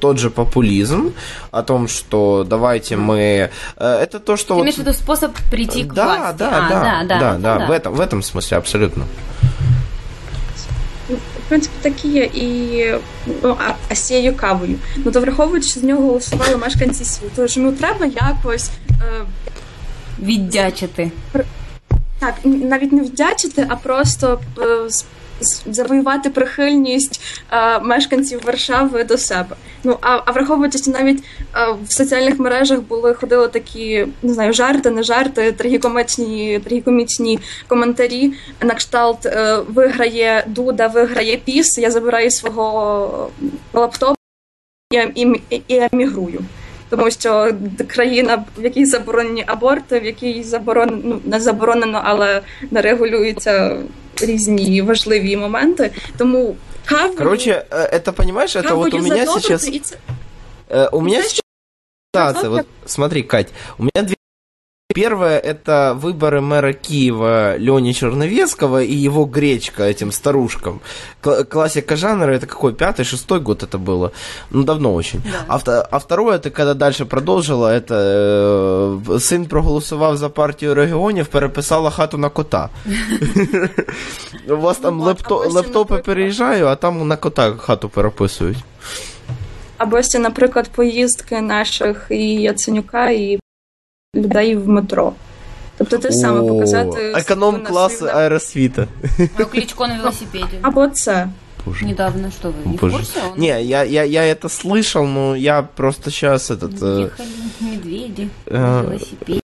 тот же популизм о том, что давайте мы... Э, это то, что... Ты вот... имеешь в виду способ прийти к да, власти? Да, а, да, да, да, да, да, да. В, этом, в этом смысле абсолютно. В принципі, такі є і ну, а, а з цією кавою. Ну то враховуючи, що з нього голосували мешканці світу, що ну треба якось е... віддячити. Так, навіть не віддячити, а просто е, завоювати прихильність а, мешканців Варшави до себе. Ну а а враховуючи, що навіть а, в соціальних мережах були ходили такі не знаю, жарти, не жарти, трагікомічні, трагікомічні коментарі. На кшталт е, виграє Дуда, виграє піс. Я забираю свого лаптопа і, і, і емігрую. Тому що країна, в якій заборонені аборти, в якій заборонено ну, не заборонено, але не регулюється різні важливі моменти. Тому каву... Короче, это понимаешь, это вот у меня сейчас... У меня сейчас ситуация, вот смотри, Кать, у меня две Первое – это выборы мэра Киева Лени Черновецкого и его гречка этим старушкам. Классика жанра – это какой, пятый, шестой год это было? Ну, давно очень. Да. А, а второе – это когда дальше продолжила, это э, сын проголосовал за партию регионов, переписала хату на кота. У вас там ну лептопи переїжджаю, а там на кота хату переписують. Або ще, наприклад, поїздки наших і Яценюка, і людей в метро. Тобто те саме показати економ класи аеросвіта. Кличко на велосипеді. Або це. Боже. Недавно, что вы, не Боже. в курсе? Он... Не, я, я, я это слышал, но я просто сейчас этот... Ехали медведи на велосипеде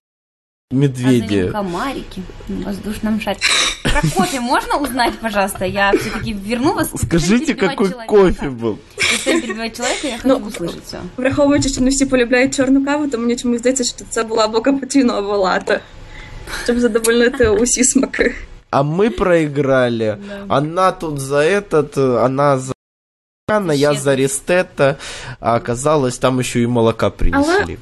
Медведи. А комарики на воздушном шаре. Про кофе можно узнать, пожалуйста? Я все-таки верну вас. Скажите, какой человека. кофе был? Если перебивать человека, я хочу ну, услышать все. Враховуючи, що не всі полюбляють чорну каву, то мені чомусь здається, що це була або капучино, або лате. Щоб задовольнити усі смаки. А мы проиграли. Да. Она тут за этот, она за я за Ристета, а оказалось, там еще и молока принесли. Але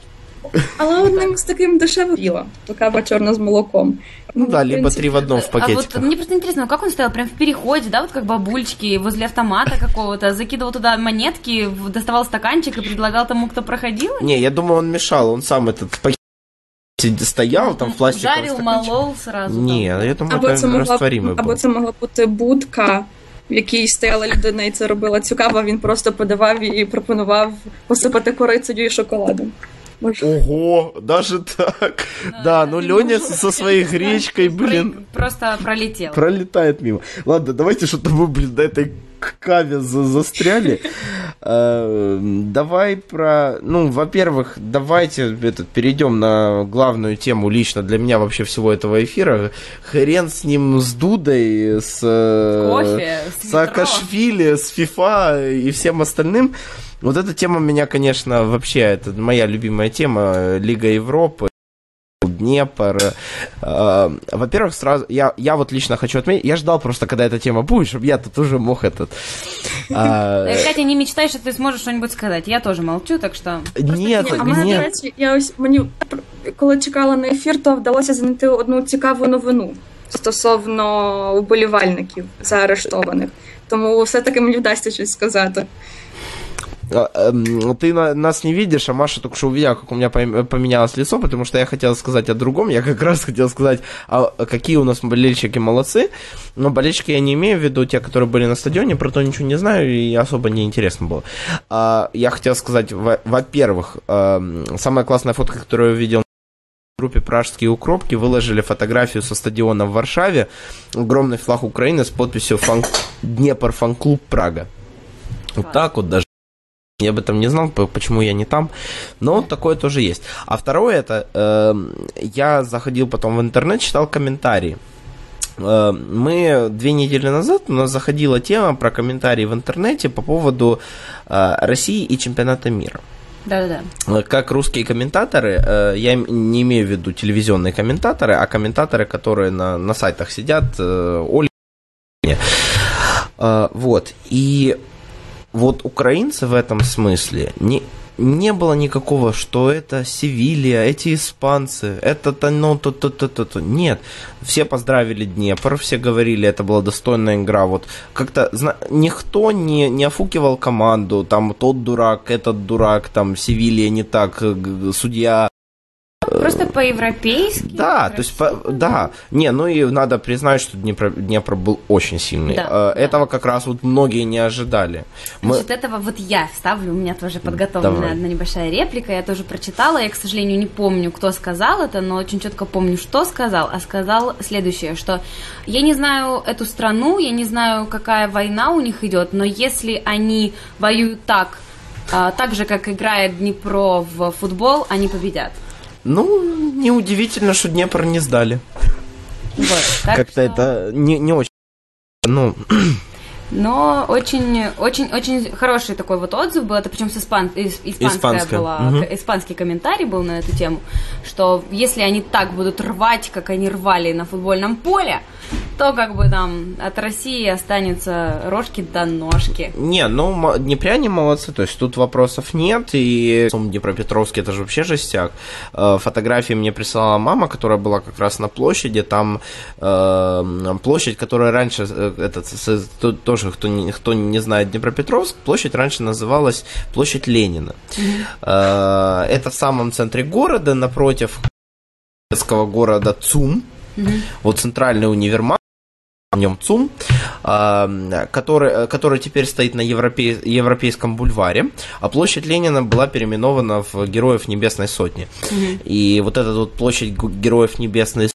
Але одним з таким дешевым пила. Кава черна с молоком. Ну, ну да, либо принципе. три в одном в пакетиках. А вот мне просто интересно, как он стоял? Прям в переходе, да, вот как бабульчики возле автомата какого-то, закидывал туда монетки, доставал стаканчик и предлагал тому, кто проходил? Не, я думаю, он мешал, он сам этот пакет стояв там в пластиковому Жарив, молол сразу. Ні, я думаю, або це розтворимий Або це могла бути будка, в якій стояла людина і це робила цю каву, він просто подавав і пропонував посипати корицею і шоколадом. Ого, даже так. Да, ну Леня со своей гречкой, блин. Просто пролетел. Пролетает мимо. Ладно, давайте что-то мы, блин, до этой каве застряли. Э, давай про... Ну, во-первых, давайте этот, перейдем на главную тему лично для меня вообще всего этого эфира. Хрен с ним, с Дудой, с... Э, Кофе, с Акашвили, с ФИФА и всем остальным. Вот эта тема меня, конечно, вообще, это моя любимая тема, Лига Европы. Днепр. Э, во-первых, сразу я, я вот лично хочу отметить, я ждал просто, когда эта тема будет, чтобы я тут уже мог этот. Э, Катя, не мечтай, что ты сможешь что-нибудь сказать. Я тоже молчу, так що Нет, а мене, до речі, я ось мені коли чекала на ефір, то вдалося знайти одну цікаву новину стосовно уболівальників заарештованих. Тому все-таки мені вдасться щось сказати. Эм, ты нас не видишь, а Маша только что увидела, как у меня поменялось лицо, потому что я хотел сказать о другом. Я как раз хотел сказать, а какие у нас болельщики молодцы. Но болельщики я не имею в виду те, которые были на стадионе, про то ничего не знаю и особо не интересно было. А, я хотел сказать, во-первых, эм, самая классная фотка, которую я увидел в группе «Пражские укропки» выложили фотографию со стадиона в Варшаве, огромный флаг Украины с подписью фан... «Днепр фан-клуб Прага». Вот так вот даже я об этом не знал, почему я не там, но такое тоже есть. А второе это, э, я заходил потом в интернет, читал комментарии. Э, мы две недели назад у нас заходила тема про комментарии в интернете по поводу э, России и чемпионата мира. Да-да-да. Э, как русские комментаторы, э, я не имею в виду телевизионные комментаторы, а комментаторы, которые на, на сайтах сидят, э, Оля. Вот. И вот украинцы в этом смысле не, не было никакого, что это Севилья, эти испанцы, это то, ну, то, то, то, то, то. Нет, все поздравили Днепр, все говорили, это была достойная игра. Вот как-то зна- никто не, не офукивал команду, там тот дурак, этот дурак, там Севилья не так, судья Просто по-европейски. Да, то есть, по, да. Не, ну и надо признать, что Днепр, Днепр был очень сильный. Да, э, этого да. как раз вот многие не ожидали. Мы... Значит, этого вот я ставлю, у меня тоже подготовлена одна небольшая реплика, я тоже прочитала, я, к сожалению, не помню, кто сказал это, но очень четко помню, что сказал, а сказал следующее, что я не знаю эту страну, я не знаю, какая война у них идет, но если они воюют так, а, так же, как играет Днепро в футбол, они победят. Ну, неудивительно, что Днепр не сдали. Вот, Как-то что... это не, не очень... Ну... Но очень, очень, очень хороший такой вот отзыв был, это причем с испан, испанская, испанская. была, угу. испанский комментарий был на эту тему, что если они так будут рвать, как они рвали на футбольном поле, то как бы там от России останется рожки до ножки. Не, ну, Днепряне молодцы, то есть тут вопросов нет, и Днепропетровский это же вообще жестяк. Э, фотографии мне присылала мама, которая была как раз на площади, там э, площадь, которая раньше, э, этот, тоже, кто не, кто не знает Днепропетровск, площадь раньше называлась площадь Ленина. Mm-hmm. Это в самом центре города, напротив города ЦУМ, mm-hmm. вот центральный универмаг, в нем ЦУМ, который, который теперь стоит на европей, Европейском бульваре, а площадь Ленина была переименована в Героев Небесной Сотни. Угу. И вот эта вот площадь Героев Небесной Сотни,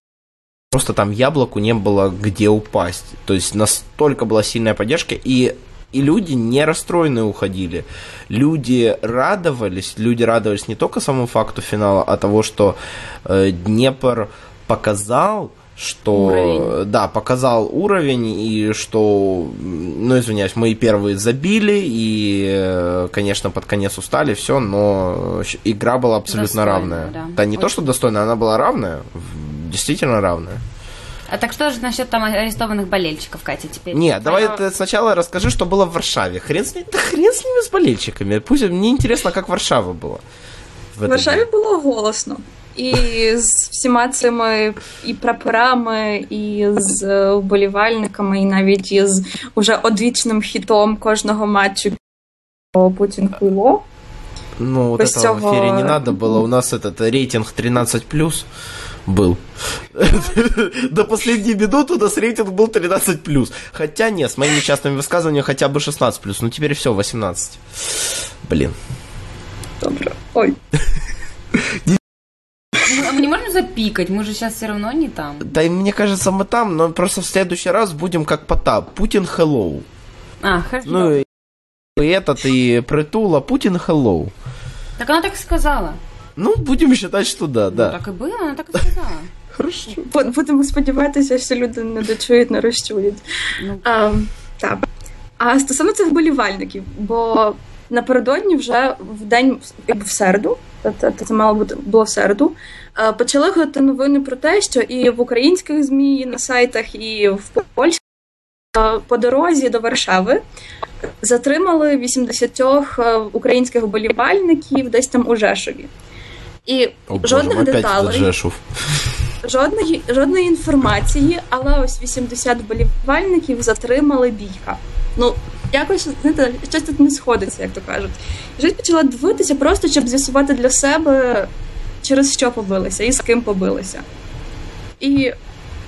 просто там яблоку не было где упасть. То есть настолько была сильная поддержка, и и люди не расстроенные уходили. Люди радовались, люди радовались не только самому факту финала, а того, что э, Днепр показал, что уровень. да, показал уровень, и что, ну, извиняюсь, мы первые забили, и, э, конечно, под конец устали, все, но игра была абсолютно достойная, равная. Да, да не Очень. то, что достойная, она была равная, действительно равная. А так что же насчет там арестованных болельщиков, Катя, теперь? Нет, давай ты сначала расскажи, что было в Варшаве. Хрен с ними, да хрен с ними с болельщиками. Пусть мне интересно, как Варшава была. В, в Варшаві день. було голосно. І з всіма цими і прапорами, і з вболівальниками, і навіть із уже одвічним хітом кожного матчу Путін Хуйло. Ну, вот Без этого цього... в эфире не надо было. У нас этот рейтинг 13+, был. До последней минуты у нас рейтинг был 13+. Хотя нет, с моими частными высказываниями хотя бы 16+. Ну, теперь все, 18. Блин. Добре. Ой. Мы, мы не можем запикать, мы же сейчас все равно не там. Да, и мне кажется, мы там, но просто в следующий раз будем как Потап. Путин hello. А, хорошо. Ну и, и этот, и Притула, Путин hello. Так она так и сказала. Ну, будем считать, що да, да. Ну, так і було, вона так і сказала. Хорошо. Будемо сподіватися, що люди не дочують, не розчують. Ну. А, так. А стосовно цих вболівальників, бо напередодні вже в день, якби в середу, це, це мало бути було в середу, почали ходити новини про те, що і в українських ЗМІ, і на сайтах, і в Польщі по дорозі до Варшави затримали 80 українських вболівальників десь там у Жешові. І О, жодних Боже, деталей, жодної жодної інформації, але ось 80 вболівальників затримали бійка. Ну, якось знаєте, щось тут не сходиться, як то кажуть. І щось почала дивитися, просто щоб з'ясувати для себе, через що побилися і з ким побилися. І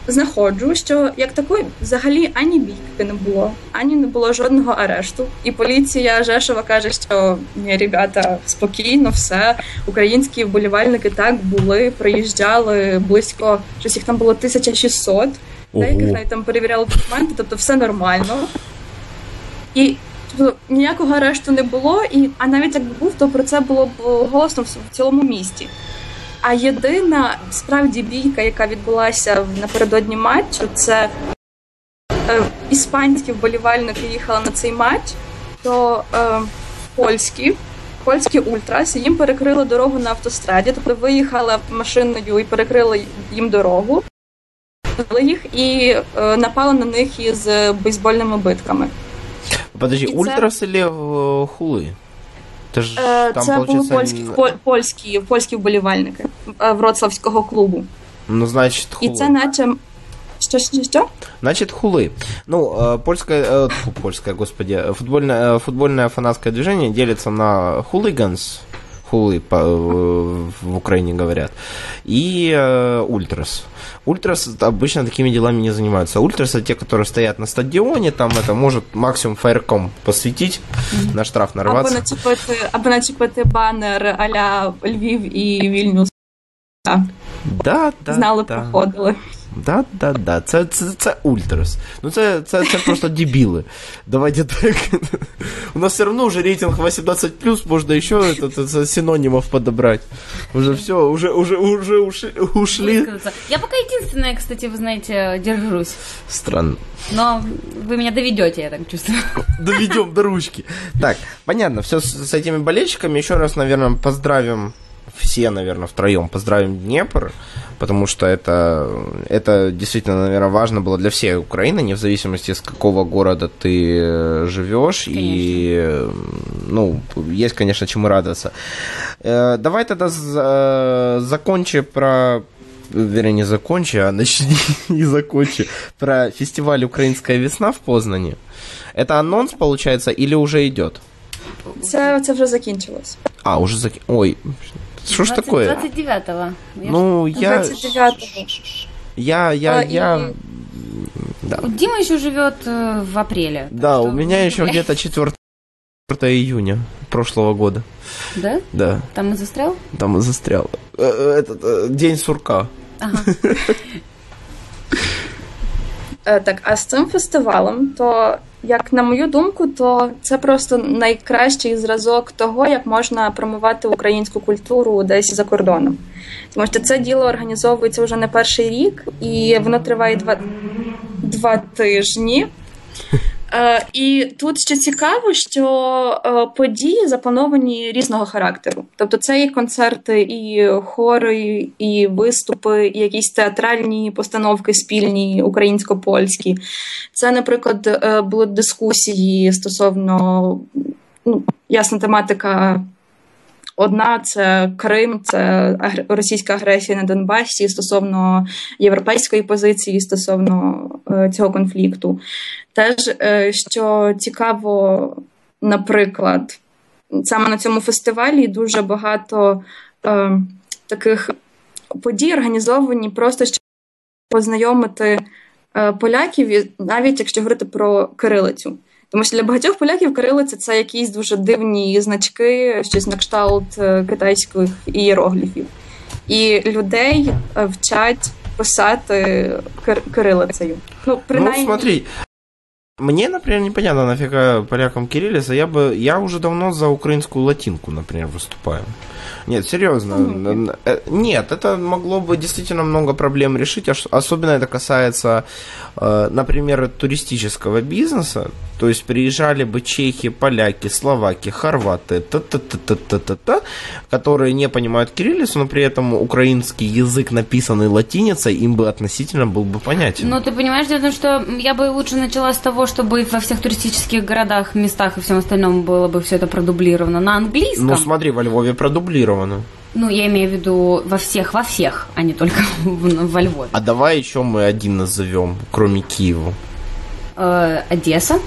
знаходжу, що як такої взагалі ані бійки не було, ані не було жодного арешту. І поліція Жешова каже, що ні, ребята, спокійно, все. Українські вболівальники так були, приїжджали близько, щось їх там було 1600, деяких навіть там перевіряли документи, тобто все нормально. І тобто, ніякого арешту не було, і а навіть якби був, то про це було б голосно в цілому місті. А єдина справді бійка, яка відбулася напередодні матчу, це е, іспанські вболівальники їхали на цей матч, то е, польські, польські ультрас їм перекрили дорогу на автостраді, тобто виїхали машиною і перекрили їм дорогу, їх і е, напали на них із бейсбольними битками. Подожди, і ультрас це... или хули? Це ж е, там, Це були польські, польські, польські вболівальники е, Вроцлавського клубу. Ну, значить, хули. І це наче. Что, что, что? Значит, хулы. Ну, э, польское, э, фу, польское, господи, футбольное, э, футбольное фанатское движение делится на хулиганс, хулы по, в Украине говорят, и э, ультрас. Ультрас обычно такими делами не занимаются. Ультрас это те, которые стоят на стадионе, там это может максимум фаерком посвятить, mm-hmm. на штраф нарваться. Або начепити, або начепити банер а-ля Львів і Вільнюс. Да, да, Знали, да. проходили. Да, да, да. Це це, це ультрас. Ну це це, це просто дебіли. Давайте так. У нас все равно уже рейтинг 18+, можно еще это, это, синонимов подобрать. Уже все, уже, уже, уже ушли. ушли. Я пока единственная, кстати, вы знаете, держусь. Странно. Но вы меня доведете, я так чувствую. Доведем до ручки. Так, понятно, все с, с этими болельщиками. Еще раз, наверное, поздравим все, наверное, втроем поздравим Днепр, потому что это, это действительно, наверное, важно было для всей Украины, не в зависимости, с какого города ты э, живешь. Конечно. И, ну, есть, конечно, чему радоваться. Э, давай тогда закончи про вернее, не закончи, а начни и закончи, про фестиваль «Украинская весна» в Познане. Это анонс, получается, или уже идет? Це, це вже закінчилось. А, уже закінчилось. Ой, что ж такое? 29-го. Ну, я... 29-го. Я, я, а, я... И... Да. Дима еще живет э, в апреле. Да, у меня еще где-то 4 июня прошлого года. Да? Да. Там и застрял? Там и застрял. Э, э, этот день сурка. Ага. Так, а з цим фестивалем, то як на мою думку, то це просто найкращий зразок того, як можна промувати українську культуру десь за кордоном. Тому що це діло організовується вже не перший рік, і воно триває два, два тижні. Е, і тут ще цікаво, що е, події заплановані різного характеру. Тобто це і концерти, і хори, і виступи, і якісь театральні постановки спільні, українсько-польські. Це, наприклад, е, були дискусії стосовно ну, ясна тематика. Одна це Крим, це російська агресія на Донбасі стосовно європейської позиції стосовно цього конфлікту. Теж, е, що цікаво, наприклад, саме на цьому фестивалі дуже багато е, таких подій організовані, просто щоб познайомити е, поляків, навіть якщо говорити про кирилицю. Тому що для багатьох поляків кирилиця це якісь дуже дивні значки, щось на кшталт е, китайських ієрогліфів. І людей е, вчать писати кирилицею. Ну, принаймні... ну, смотри, Мне, например, непонятно, нафига полякам кириллица. Я бы, я уже давно за украинскую латинку, например, выступаю. Нет, серьезно. Mm-hmm. Нет, это могло бы действительно много проблем решить. Особенно это касается, э, например, туристического бизнеса. То есть приезжали бы чехи, поляки, словаки, хорваты, та-та-та-та-та-та, которые не понимают кириллицу, но при этом украинский язык, написанный латиницей, им бы относительно был бы понятен. Ну, ты понимаешь, дело в том, что я бы лучше начала с того, чтобы во всех туристических городах, местах и всем остальном было бы все это продублировано на английском. Ну, смотри, во Львове продублировано. Ну, я имею в виду во всех, во всех, а не только во Львове. А давай еще мы один назовем, кроме Киева. Э, Одесса.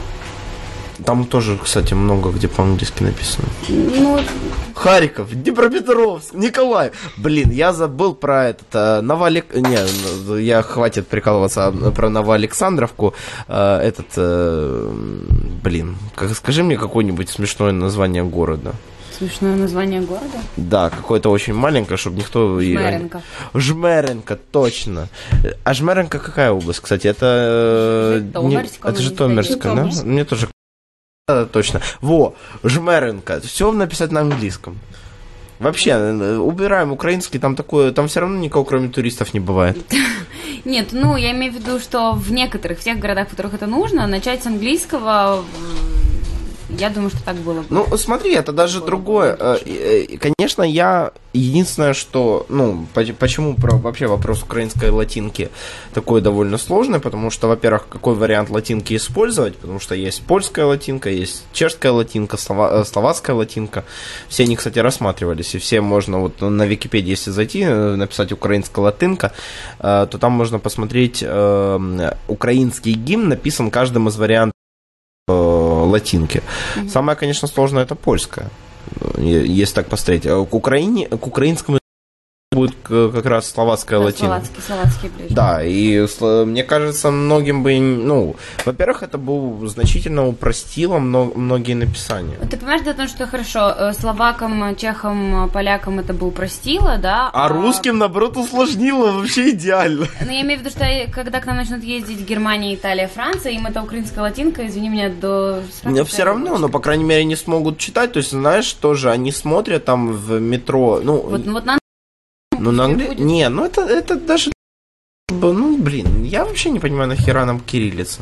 Там тоже, кстати, много где по-английски написано. Ну, Харьков, Днепропетровск, Николай. Блин, я забыл про этот э, Новоалек... Не, я хватит прикалываться про Новоалександровку. Э, этот, э, блин, как, скажи мне какое-нибудь смешное название города. Смешное название города? Да, какое-то очень маленькое, чтобы никто... Жмеренко. Жмеренко, точно. А Жмеренко какая область, кстати? Это... Житомирск, не... Это Житомирская, да? Мне тоже точно. Во, Жмеренко. Все написать на английском. Вообще, э, убираем украинский, там такое, там все равно никого, кроме туристов, не бывает. Нет, ну, я имею в виду, что в некоторых, всех городах, в которых это нужно, начать с английского я думаю, что так было бы. Ну, смотри, это даже другое. Э, э, конечно, я единственное, что, ну, почему про, вообще вопрос украинской латинки такой довольно сложный, потому что, во-первых, какой вариант латинки использовать, потому что есть польская латинка, есть чешская латинка, слова, э, словацкая латинка. Все они, кстати, рассматривались, и все можно вот на Википедии, если зайти, написать украинская латинка, то там можно посмотреть украинский гимн, написан каждым из вариантов латинки. Mm-hmm. Самое, конечно, сложное это польская, если так посмотреть. А к Украине, к украинскому будет как раз словацкая да, латина. Словацкий, словацкий ближе. Да, и мне кажется, многим бы, ну, во-первых, это бы значительно упростило многие написания. Ты понимаешь, да, то, что хорошо, э, словакам, чехам, полякам это бы упростило, да? А, а русским, наоборот, усложнило вообще идеально. Ну, я имею в виду, что когда к нам начнут ездить Германия, Италия, Франция, им это украинская латинка, извини меня, до... Мне все равно, но, по крайней мере, не смогут читать, то есть, знаешь, тоже они смотрят там в метро, ну... Вот, ну, вот на ну, на английском... Не, ну это, это даже... Ну, блин, я вообще не понимаю, нахера нам кириллица.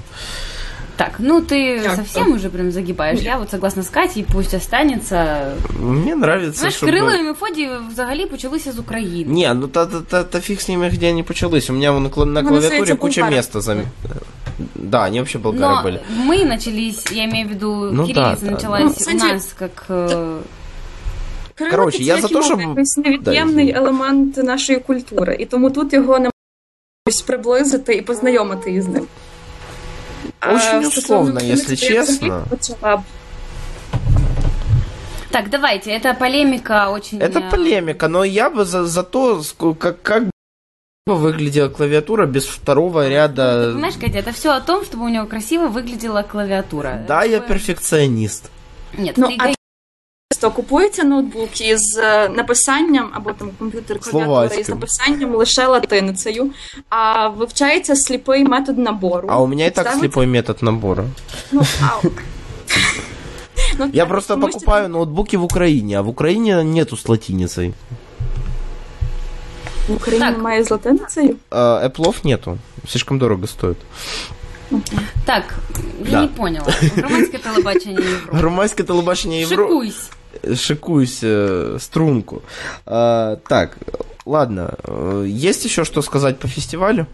Так, ну ты так, совсем так. уже прям загибаешь. Я вот согласна з Катей, пусть останется. Мне нравится, Знаєш, щоб... Кирило і Мефодій взагалі почалися з України. Не, ну та, та, та, та фиг с ними, где они почались. У меня вон на клавиатуре куча булгары. места зам... Да, они вообще болгары Но были. мы начались, я имею в виду, ну, кириллица да, началась да. у нас как... Э, Коротше, я за те, щоб... якийсь невід'ємний елемент нашої культури, і тому тут його не можна приблизити і познайомити із ним. Очень а, условно, если честно. Так, давайте, это полемика очень... Это э, полемика, но я бы за, за то, как, как бы выглядела клавиатура без второго ряда... Ты понимаешь, Катя, это все о том, чтобы у него красиво выглядела клавиатура. Да, это я перфекционист. Нет, ну, ты а часто купується ноутбук із е, написанням або там комп'ютер клавіатура із написанням лише латиницею, а вивчається сліпий метод набору. А у мене і так сліпий метод набору. Ну, а... Ну, Я просто покупаю ноутбуки в Украине, а в Украине нету с латиницей. В Україні так. немає з латиницею? Apple нету. Слишком дорого стоит. Так, я да. не поняла. Громадське телебачення Європи. Громадське телебачення Європи. Шикуйсь. Шикуюсь э, струнку. А, так, ладно. Есть еще что сказать по фестивалю?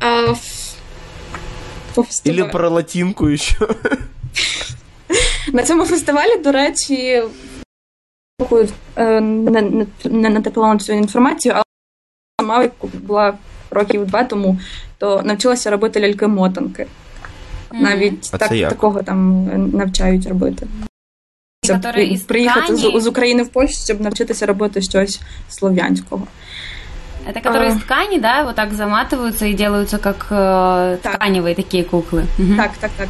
А, по фестивалю. Или про латинку еще? На цьому фестивалі, до речі, не, не натикала на цю інформацію, але сама була років два тому, то навчилася робити ляльки-мотанки. Навіть так, такого там навчають робити Щоб приїхати з, з України в Польщу, щоб навчитися робити щось слов'янського. Это которые а... из ткани, да, вот так заматываются и делаются как э, так. тканевые такі кукли. Угу. Так, так, так.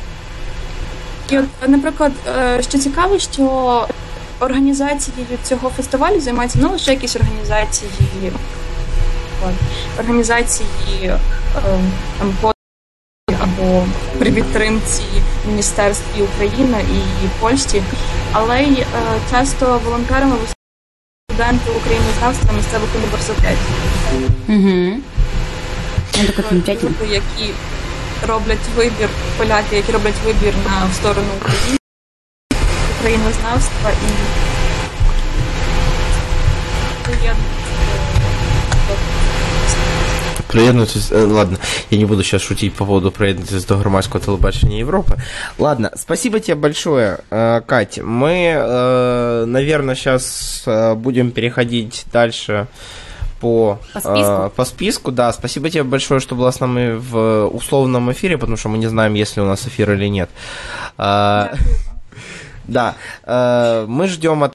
І от, наприклад, що цікаво, що організацією цього фестивалю займаються не лише якісь організації, організації там, або при підтримці Міністерстві України і Польщі, але й е, часто волонтерами студенти українознавства місцевих університетів, Угу. які роблять вибір, поляки, які роблять вибір на в сторону України, українознавства і Приєднуйтесь, э, ладно, я не буду сейчас шутить по поводу приєднуйтесь до громадского телебачения Европы. Ладно, спасибо тебе большое, э, Кать. Мы, э, наверное, сейчас будем переходить дальше по, по, списку. Э, по списку. Да, спасибо тебе большое, что была с нами в условном эфире, потому что мы не знаем, есть ли у нас эфир или нет. А, да, э, мы ждем от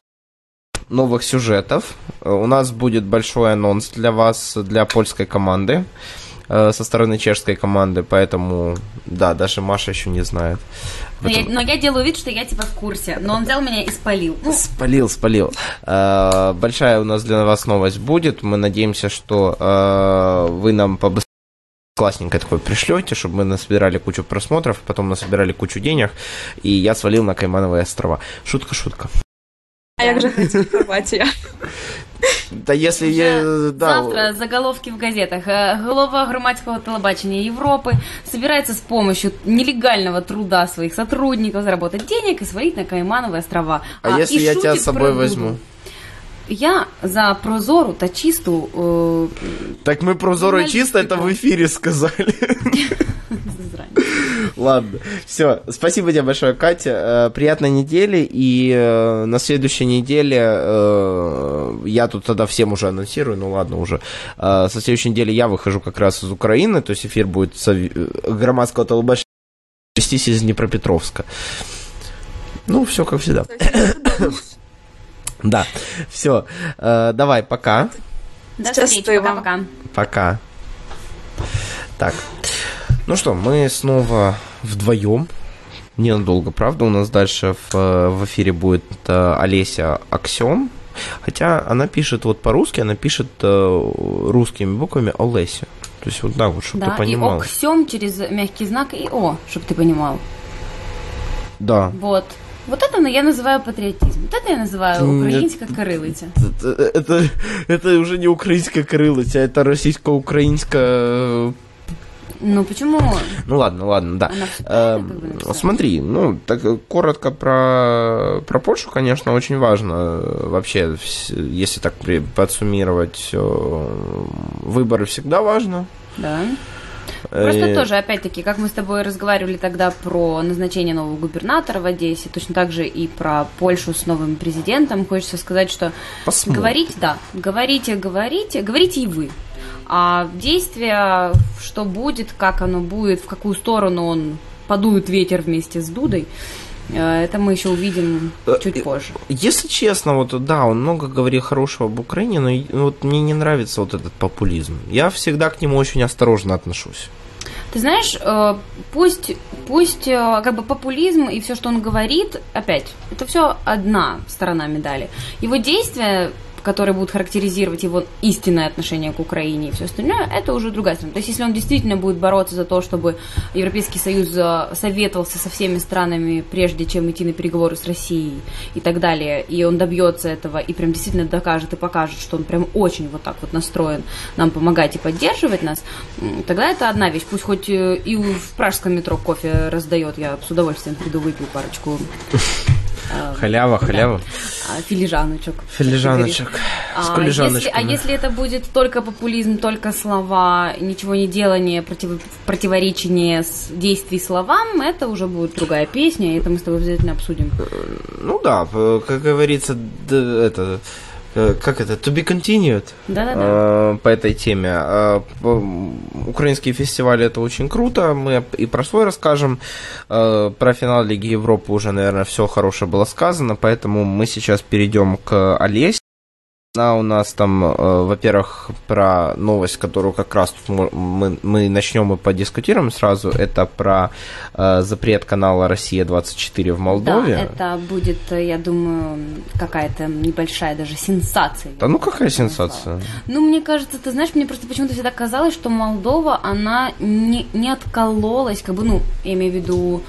новых сюжетов. У нас будет большой анонс для вас, для польской команды э, со стороны чешской команды, поэтому, да, даже Маша еще не знает. Но, этом... я, но я делаю вид, что я типа в курсе, но он взял меня и спалил. Ну. Спалил, спалил. Э, большая у нас для вас новость будет. Мы надеемся, что э, вы нам побыстрее классненько такой пришлете, чтобы мы насобирали кучу просмотров, потом насобирали кучу денег, и я свалил на Каймановые острова. Шутка, шутка. А як же Хорватія? Та якщо є да. завтра заголовки в газетах. Э, голова громадского телебачения Европы собирается с помощью нелегального труда своих сотрудников заработать денег и свалить на Каймановые острова. А, а если я тебя с собой возьму? Я за прозору та чисту. Э, так мы прозору и чисто это в эфире сказали. Ладно, все. Спасибо тебе большое, Катя. Э, приятной недели. И э, на следующей неделе э, я тут тогда всем уже анонсирую. Ну ладно, уже. Со следующей недели я выхожу как раз из Украины. То есть эфир будет громадского телебачения вестись из Днепропетровска. Ну, все как всегда. Да, все. Давай, пока. До встречи, пока-пока. Пока. Так. Ну что, мы снова вдвоем. Ненадолго, правда, у нас дальше в, в эфире будет э, Олеся Аксем. Хотя она пишет вот по-русски, она пишет э, русскими буквами Олеся. То есть вот так вот, чтобы да, ты понимал. и Оксем через мягкий знак и О, чтобы ты понимал. Да. Вот. Вот это я называю патриотизм. Вот это я называю украинская корылиця. Это, это, это уже не украинская корылиця, это российско-украинская ну почему? Ну ладно, ладно, да. Э, смотри, ну так коротко про про Польшу, конечно, очень важно вообще, если так подсуммировать, выборы всегда важно. Да. Просто э, тоже, опять-таки, как мы с тобой разговаривали тогда про назначение нового губернатора в Одессе, точно так же и про Польшу с новым президентом, хочется сказать, что Посмотрим. говорить, да, говорите, говорите, говорите и вы. А действие, что будет, как оно будет, в какую сторону он подует ветер вместе с Дудой, э, это мы еще увидим э, чуть позже. Если честно, вот да, он много говорил хорошего об Украине, но вот мне не нравится вот этот популизм. Я всегда к нему очень осторожно отношусь. Ты знаешь, э, пусть, пусть как бы популизм и все, что он говорит, опять, это все одна сторона медали. Его действия которые будут характеризовать его истинное отношение к Украине и все остальное, это уже другая сторона. То есть, если он действительно будет бороться за то, чтобы Европейский Союз э, советовался со всеми странами, прежде чем идти на переговоры с Россией и так далее, и он добьется этого и прям действительно докажет и покажет, что он прям очень вот так вот настроен нам помогать и поддерживать нас, тогда это одна вещь. Пусть хоть э, и в пражском метро кофе раздает, я с удовольствием приду выпью парочку Халява, халява. Да. Филижаночек. Филижаночек. С а если, а если это будет только популизм, только слова, ничего не делание, против, противоречение с действий словам, это уже будет другая песня, и это мы с тобой обязательно обсудим. Ну да, как говорится, это Э, как это, to be continued Да-да-да. по этой теме. Э, украинские фестивали это очень круто. Мы и про свой расскажем. Э, про финал Лиги Европы уже, наверное, все хорошее было сказано, поэтому мы сейчас перейдем к Олесе. Она у нас там, э, во-первых, про новость, которую как раз тут мы, мы начнем и подискутируем сразу. Это про э, запрет канала «Россия-24» в Молдове. Да, это будет, я думаю, какая-то небольшая даже сенсация. Да ну какая сенсация? Ну, мне кажется, ты знаешь, мне просто почему-то всегда казалось, что Молдова, она не, не откололась, как бы, ну, я имею в виду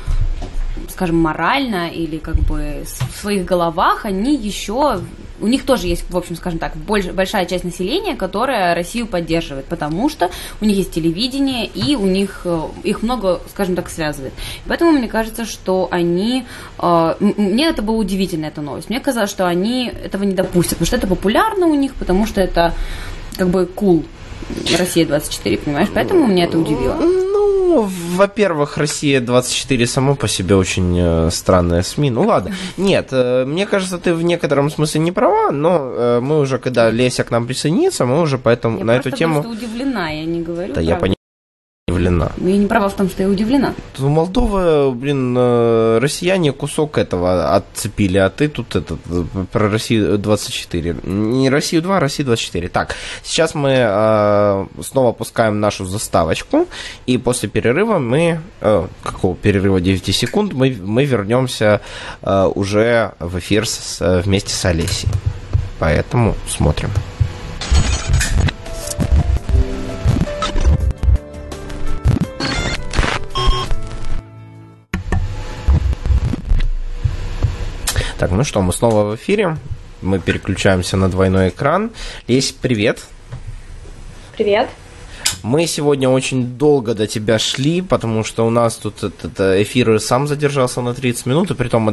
скажем, морально или как бы в своих головах они еще у них тоже есть, в общем, скажем так, больш, большая часть населения, которая Россию поддерживает, потому что у них есть телевидение, и у них э, их много, скажем так, связывает. Поэтому мне кажется, что они... Э, мне это было удивительно, эта новость. Мне казалось, что они этого не допустят, потому что это популярно у них, потому что это как бы cool. Россия 24, понимаешь? Поэтому меня это удивило. Ну, во-первых, Россия 24 само по себе очень э, странная СМИ. Ну ладно. Нет, э, мне кажется, ты в некотором смысле не права, но э, мы уже, когда Леся к нам присоединится, мы уже поэтому я на эту тему... Я удивлена, я не говорю. Да, я понимаю удивлена. Ну, я не права в том, что я удивлена. У Молдовы, блин, э, россияне кусок этого отцепили, а ты тут этот, про Россию 24. Не Россию 2, а Россию 24. Так, сейчас мы э, снова опускаем нашу заставочку, и после перерыва мы, э, какого перерыва 9 секунд, мы, мы вернемся э, уже в эфир с, вместе с Олесей. Поэтому смотрим. Так, ну что, мы снова в эфире. Мы переключаемся на двойной экран. Есть привет. Привет. Мы сегодня очень долго до тебя шли, потому что у нас тут этот эфир сам задержался на 30 минут, и при том мы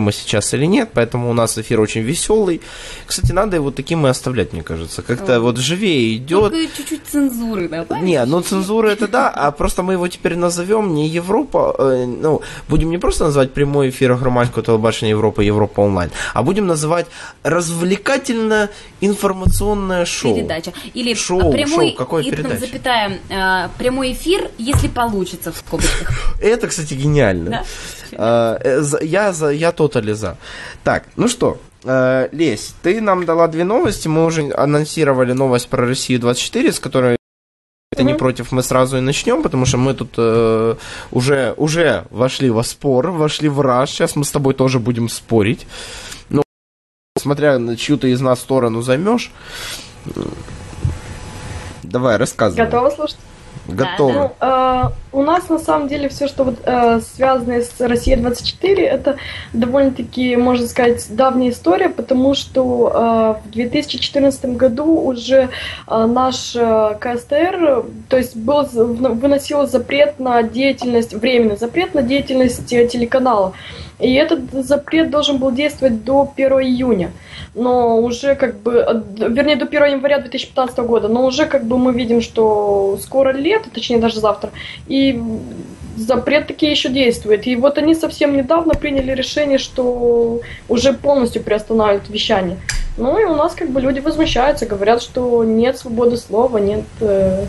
мы сейчас или нет, поэтому у нас эфир очень веселый. Кстати, надо его таким и оставлять, мне кажется. Как-то вот живее идет. Только чуть-чуть цензуры да? Не, ну цензура это да, а просто мы его теперь назовем не Европа, э, ну, будем не просто называть прямой эфир громадского телебачения Европа, Европа онлайн, а будем называть развлекательно-информационное шоу. Передача. Или шоу, прямой, шоу, какое передача? запятая, э, прямой эфир, если получится в скобочках. Это, кстати, гениально. Да? Э, я, за, я тотали за. Так, ну что, э, Лесь, ты нам дала две новости. Мы уже анонсировали новость про Россию 24, с которой это не против, мы сразу и начнем, потому что мы тут э, уже, уже вошли во спор, вошли в раж. Сейчас мы с тобой тоже будем спорить. Ну, смотря на чью ты из нас сторону займешь. Давай, рассказывай. Готова слушать? готовы? Да, да. Э, у нас на самом деле все, что вот, э, связано с Россией 24, это довольно-таки, можно сказать, давняя история, потому что э, в 2014 году уже э, наш э, КСТР, то есть был выносил запрет на деятельность, временный запрет на деятельность телеканала. И этот запрет должен был действовать до 1 июня. Но уже как бы, вернее, до 1 января 2015 года, но уже как бы мы видим, что скоро лето, точнее даже завтра, и запрет таки еще действует. И вот они совсем недавно приняли решение, что уже полностью приостанавливают вещание. Ну и у нас как бы люди возмущаются, говорят, что нет свободы слова, нет э,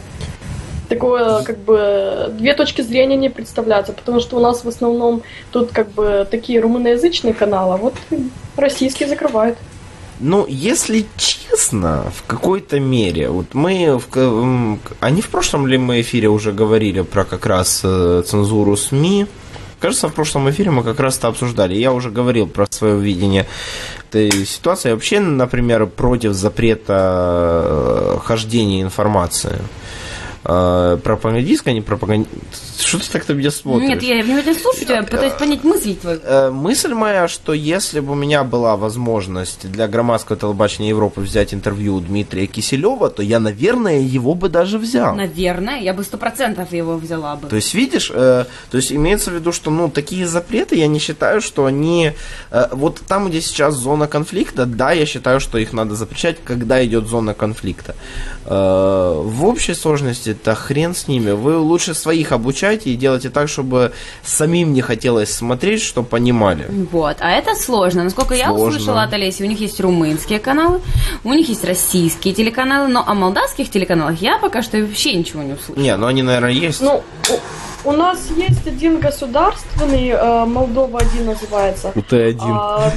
такое, как бы, две точки зрения не представляются, потому что у нас в основном тут, как бы, такие румыноязычные каналы, а вот российские закрывают. Ну, если честно, в какой-то мере, вот мы, в, они в прошлом ли мы эфире уже говорили про как раз э, цензуру СМИ? Кажется, в прошлом эфире мы как раз это обсуждали. Я уже говорил про свое видение этой ситуации. Вообще, например, против запрета э, хождения информации э, пропагандистская, не пропагандистская. Что ты так на меня смотришь? Нет, я внимательно слушаю тебя, пытаюсь понять мысль твою. Э, мысль моя, что если бы у меня была возможность для громадского телебачения Европы взять интервью у Дмитрия Киселева, то я, наверное, его бы даже взял. Наверное, я бы сто процентов его взяла бы. То есть, видишь, э, то есть имеется в виду, что ну такие запреты, я не считаю, что они э, вот там, где сейчас зона конфликта, да, я считаю, что их надо запрещать, когда идет зона конфликта. Э, в общей сложности да хрен с ними. Вы лучше своих обучайте и делайте так, чтобы самим не хотелось смотреть, чтобы понимали. Вот, а это сложно. Насколько сложно. я услышала от Олеси, у них есть румынские каналы, у них есть российские телеканалы, но о молдавских телеканалах я пока что вообще ничего не услышала. Не, ну они, наверное, есть. Ну, у, у нас есть один государственный, э, Молдова один называется. УТ-1. А,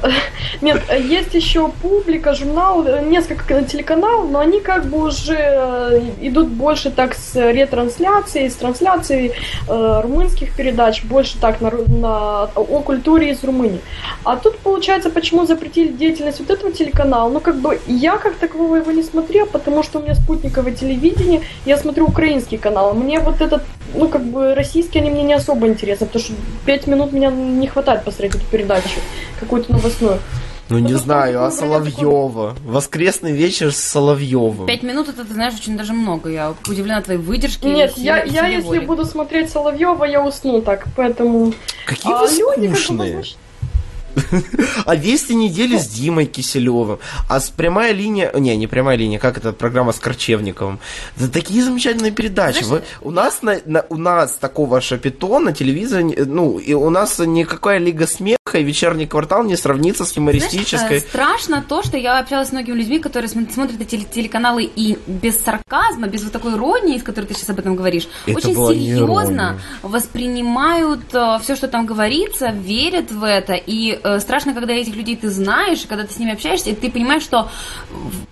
нет, есть еще публика, журнал, несколько телеканалов, но они как бы уже э, идут больше так с ретрансляцией, с трансляцией э, румынских передач, больше так на, на, о культуре из Румынии. А тут получается, почему запретили деятельность вот этого телеканала? Ну, как бы я как такового его не смотрел, потому что у меня спутниковое телевидение, я смотрю украинский канал. Мне вот этот, ну, как бы российский, они мне не особо интересны, потому что пять минут меня не хватает посмотреть эту передачу, какую-то новостную. Ну, не знаю, а Соловьева. Воскресный вечер с Соловьевым. Пять минут это, ты знаешь, очень даже много. Я удивлена твоей выдержке. Нет, я, я если буду смотреть Соловьева, я усну так, поэтому... Какие а вы скучные. Люди, А вести недели с Димой Киселевым. А с прямая линия... Не, не прямая линия, как это программа с Корчевниковым. Это такие замечательные передачи. Вы, у, нас на, на, у нас такого шапито на телевизоре... Ну, и у нас никакая Лига Смеха и Вечерний квартал не сравнится с юмористической. Знаешь, э, страшно то, что я общалась с многими людьми, которые смотрят эти телеканалы и без сарказма, без вот такой иронии, с которой ты сейчас об этом говоришь, это очень серьезно воспринимают э, все, что там говорится, верят в это и э, страшно, когда этих людей ты знаешь, когда ты с ними общаешься, и ты понимаешь, что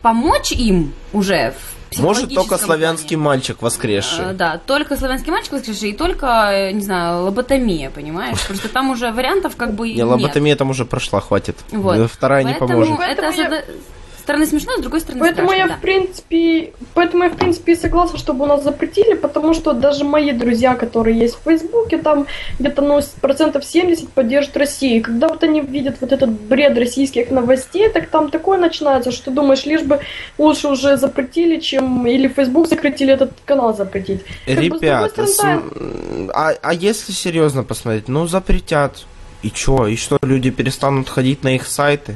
помочь им уже может только славянский плане. мальчик воскресший. А, да, только славянский мальчик воскресший и только, э, не знаю, лоботомия, понимаешь? Просто там уже вариантов как бы не, лоботомия там уже прошла, хватит. Вот. Вторая Поэтому не поможет. Это, стороны смешно, с другой стороны поэтому страшно, я да. в принципе, поэтому я в принципе согласна, чтобы у нас запретили, потому что даже мои друзья, которые есть в Фейсбуке, там где-то ну, процентов 70 поддерживают Россию. И когда вот они видят вот этот бред российских новостей, так там такое начинается, что думаешь, лишь бы лучше уже запретили, чем или Facebook закрутили этот канал запретить. Ребята, с... а, а если серьезно посмотреть, ну запретят. И чё? И что, люди перестанут ходить на их сайты?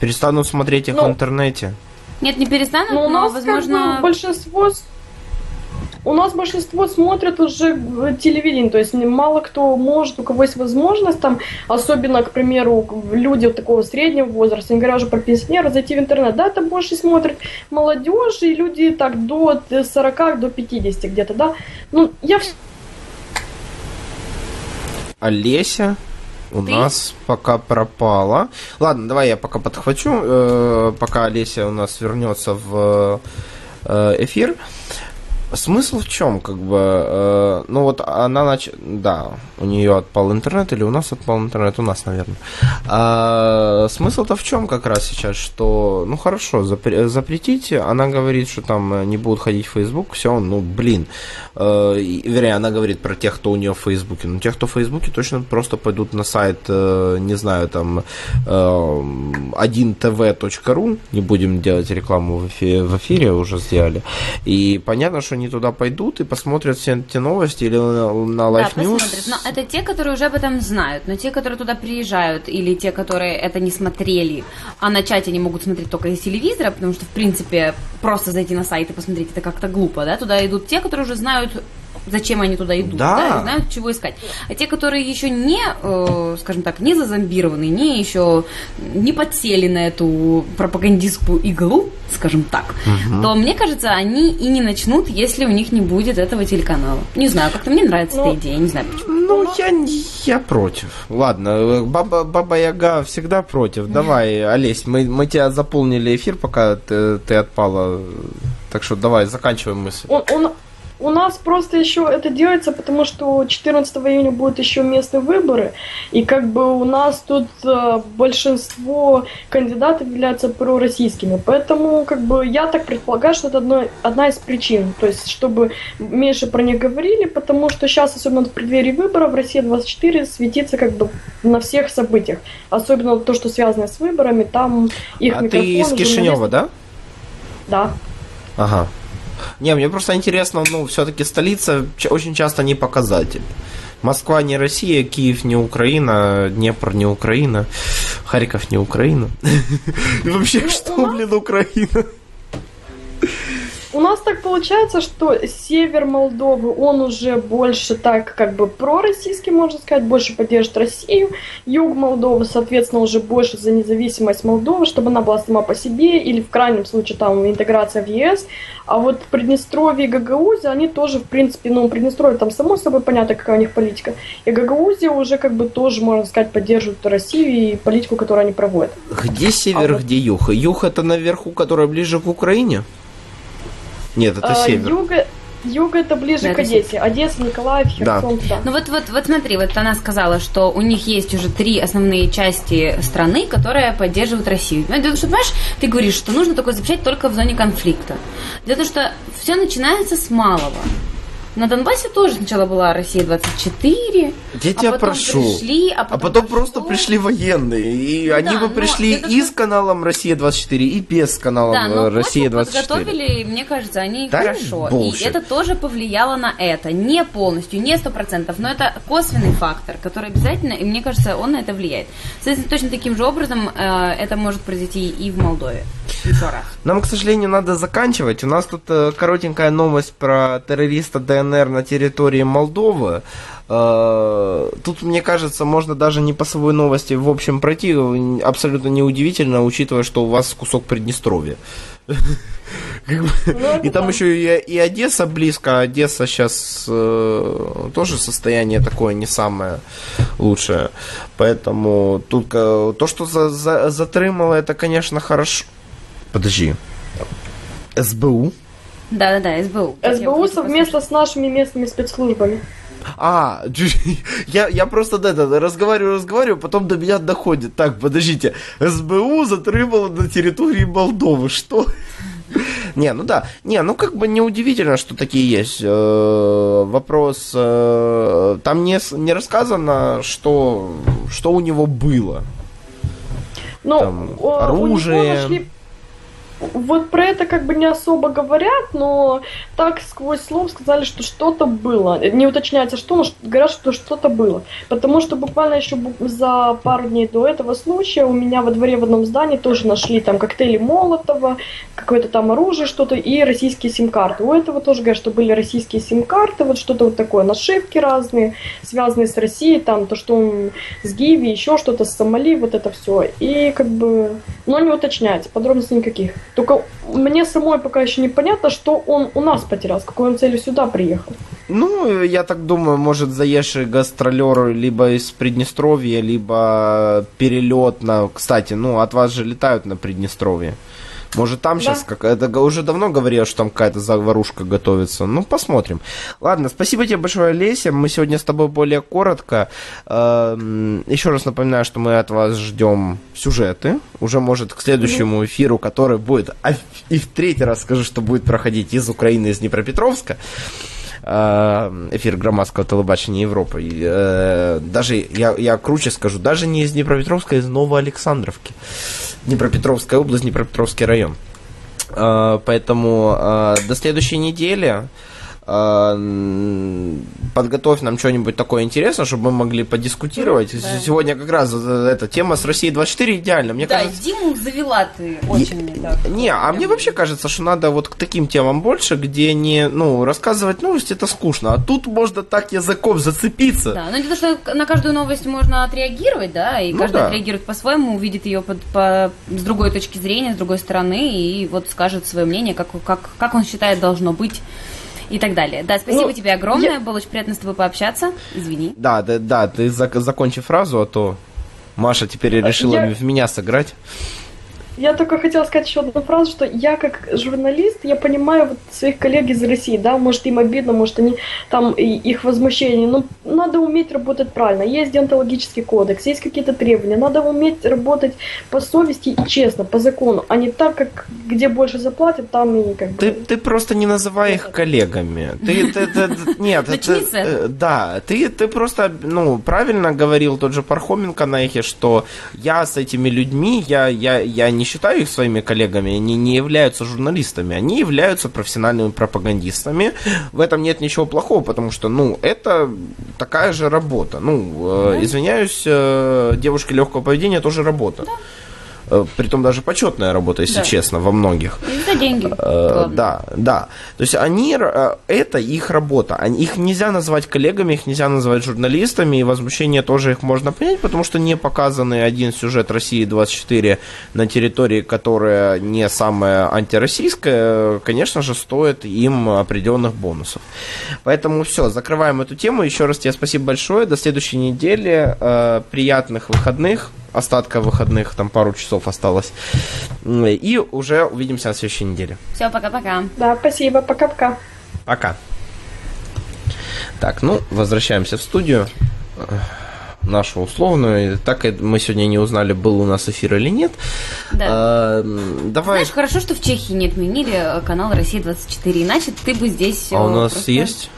Перестанут смотреть их ну, в интернете. Нет, не перестанут, но, ну, но у нас возможно... Как бы большинство у нас большинство смотрят уже телевидение, то есть мало кто может, у кого есть возможность, там, особенно, к примеру, люди вот такого среднего возраста, не говоря уже про пенсионеров, зайти в интернет, да, там больше смотрят молодежь и люди так до 40, до 50 где-то, да. Ну, я... Олеся? У Ты? нас пока пропала. Ладно, давай я пока подхвачу, э, пока Олеся у нас вернется в э, эфир. Смысл в чем, как бы, э, ну вот она нач... да, у нее отпал интернет или у нас отпал интернет, у нас, наверное. А, смысл-то в чем как раз сейчас, что, ну хорошо, запр... запретите, она говорит, что там не будут ходить в Facebook, все, ну блин, э, вернее, она говорит про тех, кто у нее в Фейсбуке, но тех, кто в Фейсбуке, точно просто пойдут на сайт, э, не знаю, там, э, 1tv.ru, не будем делать рекламу в эфире, в эфире уже сделали, и понятно, что они туда пойдут и посмотрят все эти новости или на, на Life да, News. Посмотрят. Но это те, которые уже об этом знают. Но те, которые туда приезжают, или те, которые это не смотрели, а начать они могут смотреть только из телевизора, потому что, в принципе, просто зайти на сайт и посмотреть это как-то глупо, да? Туда идут те, которые уже знают зачем они туда идут, да. да, и знают, чего искать. А те, которые еще не, э, скажем так, не зазомбированы, не еще не подсели на эту пропагандистскую иглу, скажем так, угу. то мне кажется, они и не начнут, если у них не будет этого телеканала. Не знаю, как-то мне нравится ну, эта идея, не знаю почему. Ну, я, я против. Ладно, баба, баба Яга всегда против. Давай, Олесь, мы, мы тебя заполнили эфир, пока ты, ты отпала. Так что давай, заканчиваем мысль. Он, он, у нас просто еще это делается, потому что 14 июня будут еще местные выборы, и как бы у нас тут э, большинство кандидатов являются пророссийскими, поэтому как бы я так предполагаю, что это одно, одна из причин, то есть чтобы меньше про них говорили, потому что сейчас, особенно в преддверии выборов, Россия 24 светится как бы на всех событиях, особенно то, что связано с выборами, там их а микрофон... ты из Кишинева, да? Да. Ага. Не, мне просто интересно, ну, все-таки столица очень часто не показатель. Москва не Россия, Киев не Украина, Днепр не Украина, Харьков не Украина. И вообще, что, блин, Украина? У нас так получается, что север Молдовы, он уже больше так как бы пророссийский, можно сказать, больше поддерживает Россию. Юг Молдовы, соответственно, уже больше за независимость Молдовы, чтобы она была сама по себе, или в крайнем случае там интеграция в ЕС. А вот Приднестровье и Гагаузия, они тоже, в принципе, ну, Приднестровье там само собой понятно, какая у них политика. И Гагаузия уже как бы тоже, можно сказать, поддерживает Россию и политику, которую они проводят. Где север, а где вот... юг? Юг это наверху, которая ближе к Украине? Нет, это а, север. Юга, Юг это ближе это к Одессе. Одесса, Николаев, Херсон, да. да. Ну вот, вот, вот смотри, вот она сказала, что у них есть уже три основные части страны, которые поддерживают Россию. Ну, что, понимаешь, ты говоришь, что нужно такое запрещать только в зоне конфликта. Дело в том, что все начинается с малого. На Донбассе тоже сначала была Россия-24. Я а тебя потом прошу. Пришли, а потом, а потом просто пришли военные. И ну, они да, бы пришли и с каналом Россия-24, и без канала да, Россия-24. подготовили, мне кажется, они да хорошо. Bullshit. И это тоже повлияло на это. Не полностью, не сто процентов, но это косвенный фактор, который обязательно, и мне кажется, он на это влияет. Соответственно, точно таким же образом э, это может произойти и в Молдове. Еще раз. Нам, к сожалению, надо заканчивать. У нас тут э, коротенькая новость про террориста ДНР на территории Молдовы. Э, тут, мне кажется, можно даже не по своей новости в общем пройти. Абсолютно неудивительно, учитывая, что у вас кусок Приднестровья. Ну, и там еще и, Одесса близко. Одесса сейчас э, тоже состояние такое не самое лучшее. Поэтому тут то, что за, за, затрымало, это, конечно, хорошо. Подожди. СБУ? Да-да-да, СБУ. СБУ совместно с нашими местными спецслужбами. А, я, я просто да, да, разговариваю, разговариваю, потом до меня доходит. Так, подождите, СБУ затрымало на территории Молдовы. Что? Не, ну да. Не, ну как бы неудивительно, что такие есть. Э, вопрос. Э, там не, не рассказано, что, что у него было. Ну, там, оружие. У него нашли вот про это как бы не особо говорят, но так сквозь слов сказали, что что-то было. Не уточняется, что, но говорят, что что-то было. Потому что буквально еще за пару дней до этого случая у меня во дворе в одном здании тоже нашли там коктейли Молотова, какое-то там оружие, что-то и российские сим-карты. У этого тоже говорят, что были российские сим-карты, вот что-то вот такое, нашивки разные, связанные с Россией, там то, что он с Гиви, еще что-то с Сомали, вот это все. И как бы, но не уточняется, подробностей никаких. Только мне самой пока еще непонятно, что он у нас потерял, с какой он целью сюда приехал. Ну, я так думаю, может, заезжий гастролер либо из Приднестровья, либо перелет на... Кстати, ну, от вас же летают на Приднестровье. Может, там да. сейчас какая-то... Уже давно говорил, что там какая-то заварушка готовится. Ну, посмотрим. Ладно, спасибо тебе большое, Леся. Мы сегодня с тобой более коротко. Эм, Еще раз напоминаю, что мы от вас ждем сюжеты. Уже, может, к следующему эфиру, который будет... И в третий раз скажу, что будет проходить из Украины, из Днепропетровска эфир громадского телебачения Европы. Э, даже, я, я круче скажу, даже не из Днепропетровска, а из Новоалександровки. Днепропетровская область, Днепропетровский район. А, поэтому до следующей недели подготовь нам что-нибудь такое интересное, чтобы мы могли подискутировать. Да. Сегодня как раз эта тема с Россией 24 идеально. Мне да, кажется... Диму завела ты очень. Не, так, не а мне вообще кажется, что надо вот к таким темам больше, где не, ну, рассказывать новости это скучно, а тут можно так языком зацепиться. Да, ну не то, что на каждую новость можно отреагировать, да, и ну, каждый да. отреагирует по-своему, увидит ее под, по, с другой точки зрения, с другой стороны, и вот скажет свое мнение, как, как, как он считает должно быть и так далее. Да, спасибо ну, тебе огромное, я... было очень приятно с тобой пообщаться. Извини. Да, да, да, ты зак- закончи фразу, а то Маша теперь решила я... в меня сыграть. Я только хотела сказать еще одну фразу, что я как журналист, я понимаю вот своих коллег из России, да, может им обидно, может они там их возмущение, но надо уметь работать правильно. Есть деонтологический кодекс, есть какие-то требования, надо уметь работать по совести и честно, по закону, а не так, как где больше заплатят, там и как бы... Ты, ты просто не называй их коллегами. Ты, ты, ты, нет, это, э, да, ты, ты просто, ну, правильно говорил тот же Пархоменко на эхе, что я с этими людьми, я, я, я не не считаю их своими коллегами, они не являются журналистами, они являются профессиональными пропагандистами. В этом нет ничего плохого, потому что, ну, это такая же работа. Ну, э, извиняюсь, э, девушки легкого поведения тоже работа. Да. Э, притом даже почетная работа, если да. честно, во многих. И за деньги. Э, да, да. То есть они, э, это их работа. Их нельзя назвать коллегами, их нельзя назвать журналистами, и возмущение тоже их можно понять, потому что не показанный один сюжет России 24 на территории, которая не самая антироссийская, конечно же, стоит им определенных бонусов. Поэтому все, закрываем эту тему. Еще раз тебе спасибо большое. До следующей недели. Приятных выходных остатка выходных, там пару часов осталось. И уже увидимся на следующей неделе. Все, пока-пока. Да, спасибо, пока-пока. Пока. Так, ну, возвращаемся в студию нашу условную. Так мы сегодня не узнали, был у нас эфир или нет. Да. А, давай. Знаешь, хорошо, что в Чехии не отменили канал Россия 24, иначе ты бы здесь. А у нас просто... есть?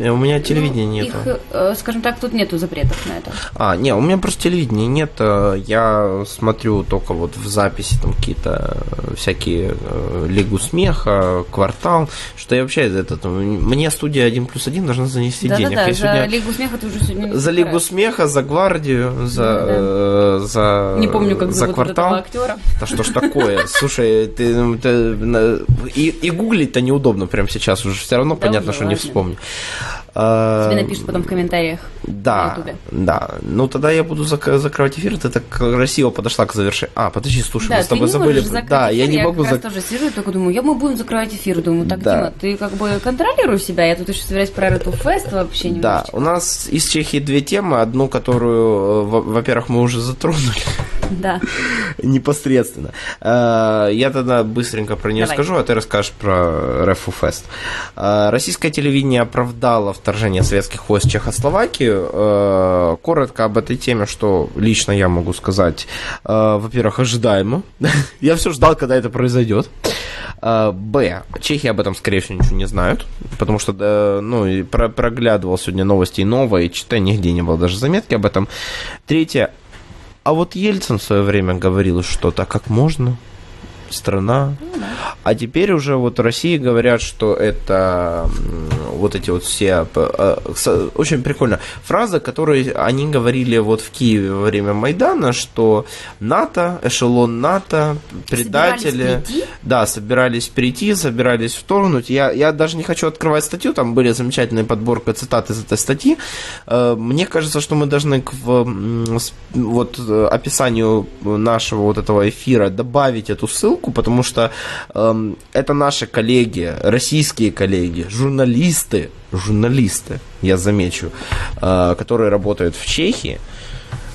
У меня телевидения ну, нет. Их, э, скажем так, тут нету запретов на это. А, не, у меня просто телевидения нет. Я смотрю только вот в записи там какие-то всякие Лигу смеха, квартал, что я вообще это, мне студия 1 плюс 1 должна занести да, денег. Да, да, я за сегодня... Лигу смеха ты уже сегодня За Лигу смеха, за гвардию, за, да. э, за Не помню, как за квартал. актера. Да что ж такое? Слушай, ты, ты и, и гуглить-то неудобно прямо сейчас уже все равно да понятно, что важно. не вспомню. Тебе напишут потом в комментариях. Да, да. Ну тогда я буду зак- закрывать эфир. Ты так красиво подошла к завершению. А, подожди, слушай, да, мы с тобой забыли. Да, я не я могу. Я зак... тоже сижу и только думаю, я мы будем закрывать эфир. Думаю, так, да. Дима, ты как бы контролируешь себя. Я тут еще собираюсь про эту фест вообще не Да, у нас из Чехии две темы. Одну, которую, во-первых, мы уже затронули. Да. Непосредственно. Я тогда быстренько про нее Давай. скажу, а ты расскажешь про Рефу Фест. Российское телевидение оправдало вторжение советских войск в Чехословакию. Коротко об этой теме, что лично я могу сказать. Во-первых, ожидаемо. я все ждал, когда это произойдет. Б. Чехи об этом, скорее всего, ничего не знают, потому что, ну, и про проглядывал сегодня новости и новые, читая, нигде не было даже заметки об этом. Третье. А вот Ельцин в свое время говорил что-то, как можно, страна. А теперь уже вот в России говорят, что это вот эти вот все... Очень прикольно. Фраза, которую они говорили вот в Киеве во время Майдана, что НАТО, эшелон НАТО, предатели... Собирались да, собирались прийти, собирались вторгнуть. Я, я даже не хочу открывать статью, там были замечательные подборка цитат из этой статьи. Мне кажется, что мы должны к вот описанию нашего вот этого эфира добавить эту ссылку, потому что э, это наши коллеги, российские коллеги, журналисты, журналисты, я замечу, э, которые работают в Чехии.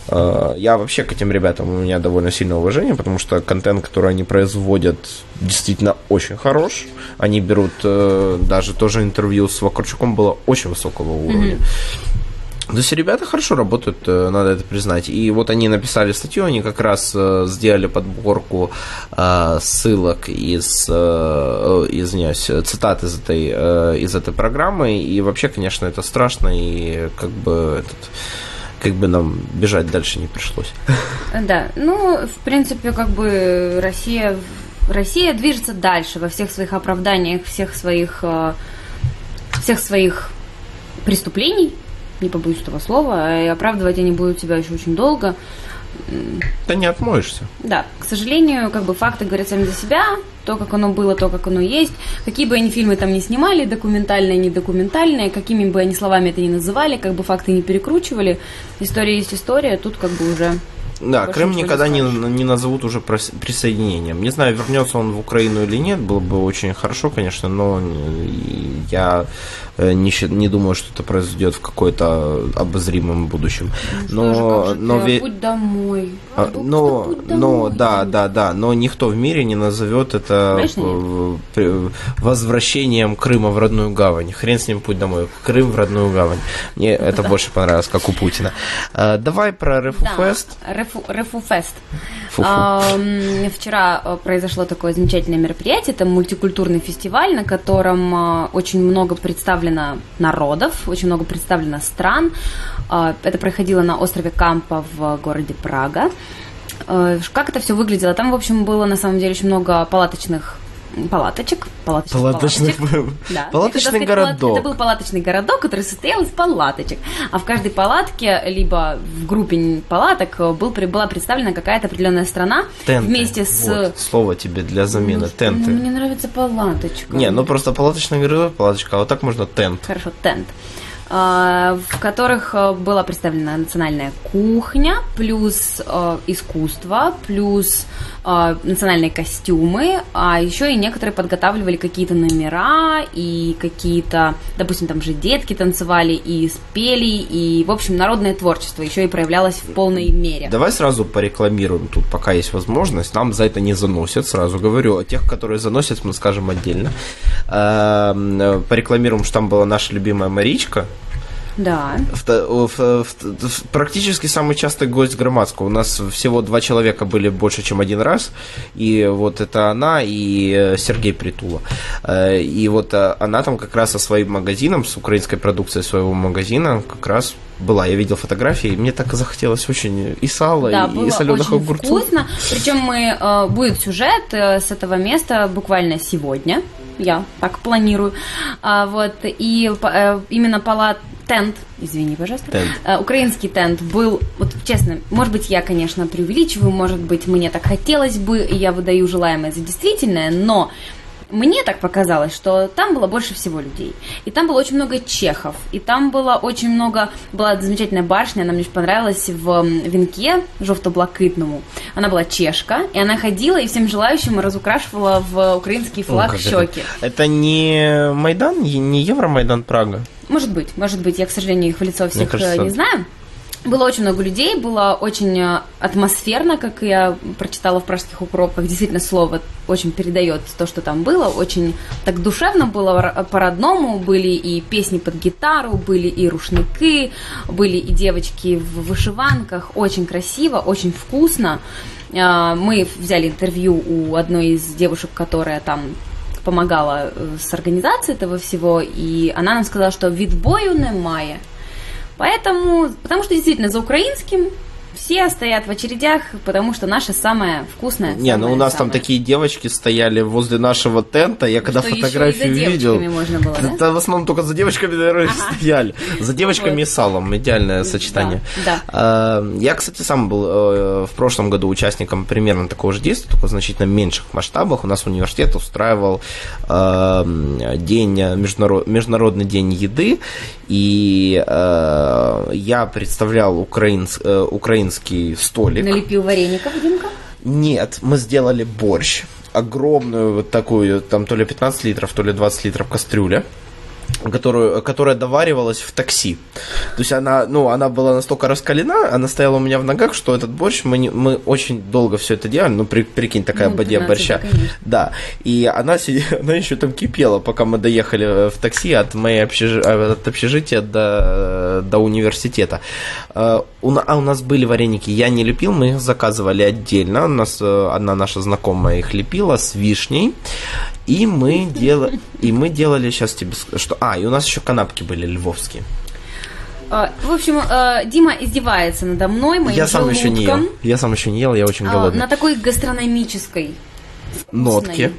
Э, я вообще к этим ребятам у меня довольно сильное уважение, потому что контент, который они производят, действительно очень хорош. Они берут э, даже тоже интервью с Вакарчуком было очень высокого уровня. Mm-hmm. То есть ребята хорошо работают, э, надо это признать. И вот они написали статью, они как раз э, сделали подборку э, ссылок из, извиняюсь, цитат из этой, из этой программы. И вообще, конечно, это страшно, и как бы этот как бы нам бежать дальше не пришлось. Да, ну, в принципе, как бы Россия, Россия движется дальше во всех своих оправданиях, всех своих, всех своих преступлений, не побоюсь этого слова, и оправдывать они будут тебя еще очень долго. Да не отмоешься. Да, к сожалению, как бы факты говорят сами за себя, то, как оно было, то, как оно есть. Какие бы они фильмы там ни снимали, документальные, не документальные, какими бы они словами это ни называли, как бы факты не перекручивали, история есть история, тут как бы уже да, Крым никогда не, не назовут уже присоединением. Не знаю, вернется он в Украину или нет, было бы очень хорошо, конечно, но я э, не, не думаю, что это произойдет в какой-то обозримом будущем. Но, что же, но ве... путь домой. А, но, домой. но, да, да, да, но никто в мире не назовет это возвращением Крыма в родную гавань. Хрен с ним путь домой. Крым в родную гавань. Мне это больше понравилось, как у Путина. А, давай про Рефуфест. Да, Рефуфест. Вчера э, произошло такое замечательное мероприятие, это мультикультурный фестиваль, на котором э, очень много представлено народов, очень много представлено стран. Э, это проходило на острове Кампа в городе Прага. Как это все выглядело? Там, в общем, было на самом деле очень много палаточных палаточек. Палаточных, палаточных палаточек. Да. Палаточный это, городок. Это был палаточный городок, который состоял из палаточек. А в каждой палатке, либо в группе палаток, был, была представлена какая-то определенная страна. Тенты. Вместе с... Вот, слово тебе для замены. Ну, Тенты. Мне нравится палаточка. Не, ну просто палаточный городок, палаточка, а вот так можно тент. Хорошо, тент. А, в которых э, была представлена национальная кухня, плюс э, искусство, плюс э, национальные костюмы, а еще и некоторые подготавливали какие-то номера и какие-то, допустим, там же детки танцевали и спели, и, в общем, народное творчество еще и проявлялось в полной мере. Давай сразу порекламируем тут, пока есть возможность. Нам за это не заносят, сразу говорю. О тех, которые заносят, мы скажем отдельно. Порекламируем, что там была наша любимая Маричка, Да. В, в, в, практически самый частый гость Громадского. У нас всего два человека были больше, чем один раз. И вот это она и э, Сергей Притула. Э, и вот э, она там как раз со своим магазином, с украинской продукцией своего магазина, как раз была. Я видел фотографии, и мне так захотелось очень и сала, да, и, было и соленых очень огурцов. вкусно. Причем мы, будет сюжет с этого места буквально сегодня. Я так планирую. А, вот, и э, именно палат тент, извини, пожалуйста, тент. Э, украинский тент был, вот честно, может быть, я, конечно, преувеличиваю, может быть, мне так хотелось бы, и я выдаю желаемое за действительное, но мне так показалось, что там было больше всего людей. И там было очень много чехов. И там было очень много... Была замечательная барышня, она мне очень понравилась в венке жовто-блакитному. Она была чешка, и она ходила и всем желающим разукрашивала в украинский флаг О, щеки. Это, это не Майдан, не Евромайдан Прага? Может быть, может быть. Я, к сожалению, их в лицо всех кажется, не знаю. Было очень много людей, было очень э, атмосферно, как я прочитала в пражских укропках. Действительно, слово очень передает то, что там было. Очень так душевно было, по-родному. Были и песни под гитару, были и рушники, были и девочки в вышиванках. Очень красиво, очень вкусно. Э, мы взяли интервью у одной из девушек, которая там помогала э, с организацией этого всего, и она нам сказала, что відбою немає. Поэтому, потому что действительно за украинским все стоят в очередях, потому что наша самая вкусная. Не, ну у нас самая. там такие девочки стояли возле нашего тента. Я когда что фотографию видел. Можно было, да? Это в основном только за девочками, наверное, ага. стояли. За девочками вот. и салом. Идеальное сочетание. Да, да. Я, кстати, сам был э, в прошлом году участником примерно такого же действия, только в значительно меньших масштабах. У нас университет устраивал э, день, международ, международный день еды. И э, я представлял украинс, украинский столик. Налепил вареников, Димка? Нет, мы сделали борщ. Огромную вот такую, там то ли 15 литров, то ли 20 литров кастрюля которую, которая доваривалась в такси. То есть она, ну, она была настолько раскалена, она стояла у меня в ногах, что этот борщ, мы, не, мы очень долго все это делали, ну, при, прикинь, такая ну, бадья борща. Да, и она, сидела, она еще там кипела, пока мы доехали в такси от, моей общежи, от общежития до, до университета. А у, а у нас были вареники, я не лепил, мы их заказывали отдельно, у нас э, одна наша знакомая их лепила с вишней, и мы, дел... и мы делали, сейчас тебе что... А, и у нас еще канапки были львовские. А, в общем, э, Дима издевается надо мной, моим Я сам еще не ел. Я сам еще не ел, я очень а, голодный. На такой гастрономической вкусной, нотке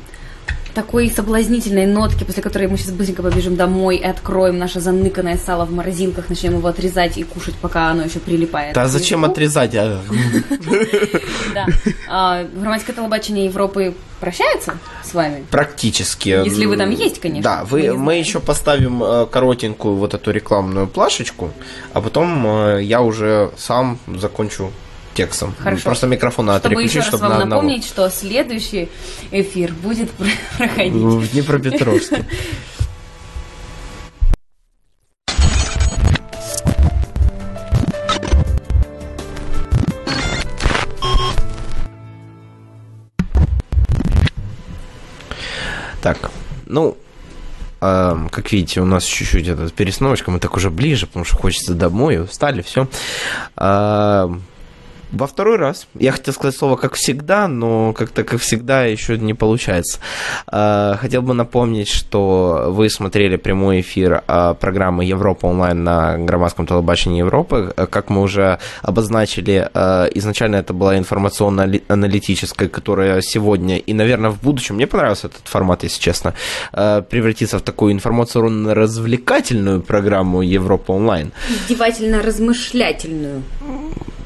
такой соблазнительной нотки, после которой мы сейчас быстренько побежим домой и откроем наше заныканное сало в морозилках, начнем его отрезать и кушать, пока оно еще прилипает. Да зачем отрезать? А? Да. А, Громадское телебачение Европы прощается с вами? Практически. Если вы там есть, конечно. Да, вы, мы еще поставим э, коротенькую вот эту рекламную плашечку, а потом э, я уже сам закончу текстом. Хорошо. Просто микрофон надо чтобы переключить, чтобы вам на напомнить, что следующий эфир будет проходить в Днепропетровске. Так, ну, э, как видите, у нас чуть-чуть этот перестановочка, мы так уже ближе, потому что хочется домой, устали, все. Э, во второй раз. Я хотел сказать слово «как всегда», но как-то «как всегда» еще не получается. А, хотел бы напомнить, что вы смотрели прямой эфир а, программы «Европа онлайн» на громадском телебачении Европы. Как мы уже обозначили, а, изначально это была информационно-аналитическая, которая сегодня и, наверное, в будущем, мне понравился этот формат, если честно, превратится в такую информационно-развлекательную программу «Европа онлайн». Издевательно-размышлятельную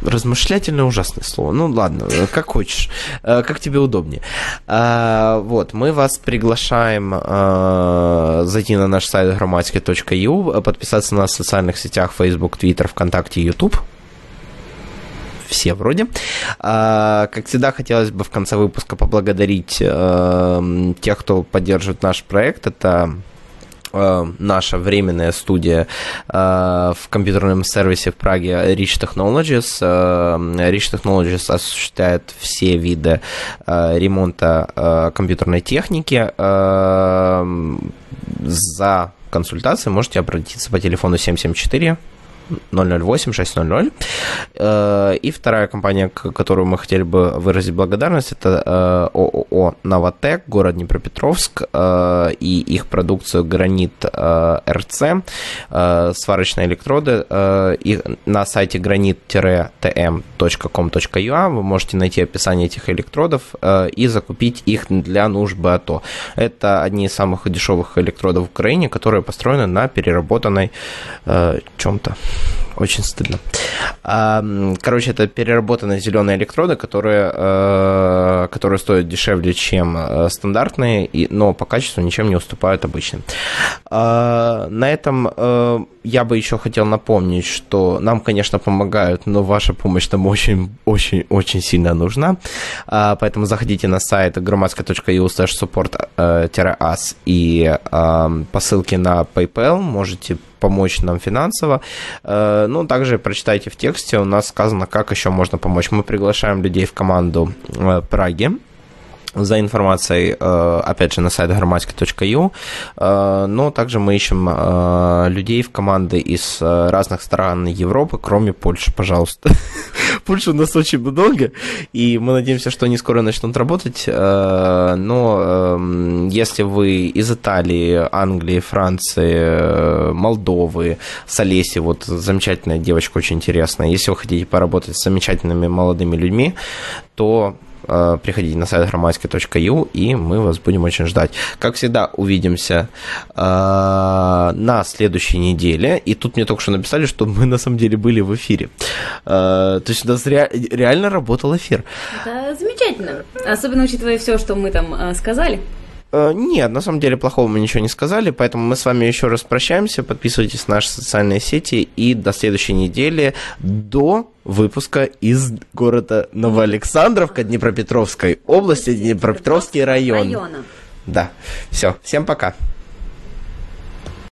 размышлятельное ужасное слово. Ну ладно, как хочешь, э, как тебе удобнее. А, вот, мы вас приглашаем э, зайти на наш сайт грамматики.ю, подписаться на нас в социальных сетях Facebook, Twitter, ВКонтакте, YouTube все вроде. Как всегда, хотелось бы в конце выпуска поблагодарить э, тех, кто поддерживает наш проект. Это Э, наша временная студия э, в компьютерном сервисе в Праге Rich Technologies. Э, Rich Technologies осуществляет все виды ремонта компьютерной техники за консультации можете обратиться по телефону 774 008 600. Э, и вторая компания, которую мы хотели бы выразить благодарность, это э, ООО «Новотек», город Днепропетровск, э, и их продукцию «Гранит РЦ», сварочные электроды. И на сайте granit-tm.com.ua вы можете найти описание этих электродов и закупить их для нужд БАТО. Это одни из самых дешевых электродов в Украине, которые построены на переработанной чем-то очень стыдно. Короче, это переработанные зеленые электроды, которые, э, которые стоят дешевле, чем э, стандартные, но по качеству ничем не уступают обычным. А, на этом э, я бы еще хотел напомнить, что нам, конечно, помогают, но ваша помощь нам очень-очень-очень сильно нужна. А, поэтому заходите на сайт громадска.eu support-as и по ссылке на PayPal можете помочь нам финансово. Э, ну, также прочитайте в тексте, у нас сказано, как еще можно помочь. Мы приглашаем людей в команду э, Праги за информацией, э, опять же, на сайт громадский.ю, но также мы ищем людей в команды из разных стран Европы, кроме Польши, пожалуйста. Польши у нас очень много, и мы надеемся, что они скоро начнут работать, но эм, если вы из Италии, Англии, Франции, Молдовы, с Олеси, вот замечательная девочка, очень интересная, если вы хотите поработать с замечательными молодыми людьми, то Э, приходите на сайт громадский.ю, и мы вас будем очень ждать. Как всегда, увидимся э, на следующей неделе. И тут мне только что написали, что мы на самом деле были в эфире. Э, то есть у нас ре- реально работал эфир. Это замечательно. Особенно учитывая все, что мы там сказали. Нет, на самом деле плохого мы ничего не сказали, поэтому мы с вами еще раз прощаемся. Подписывайтесь на наши социальные сети и до следующей недели, до выпуска из города Новоалександровка Днепропетровской области, Днепропетровский район. Района. Да, все, всем пока.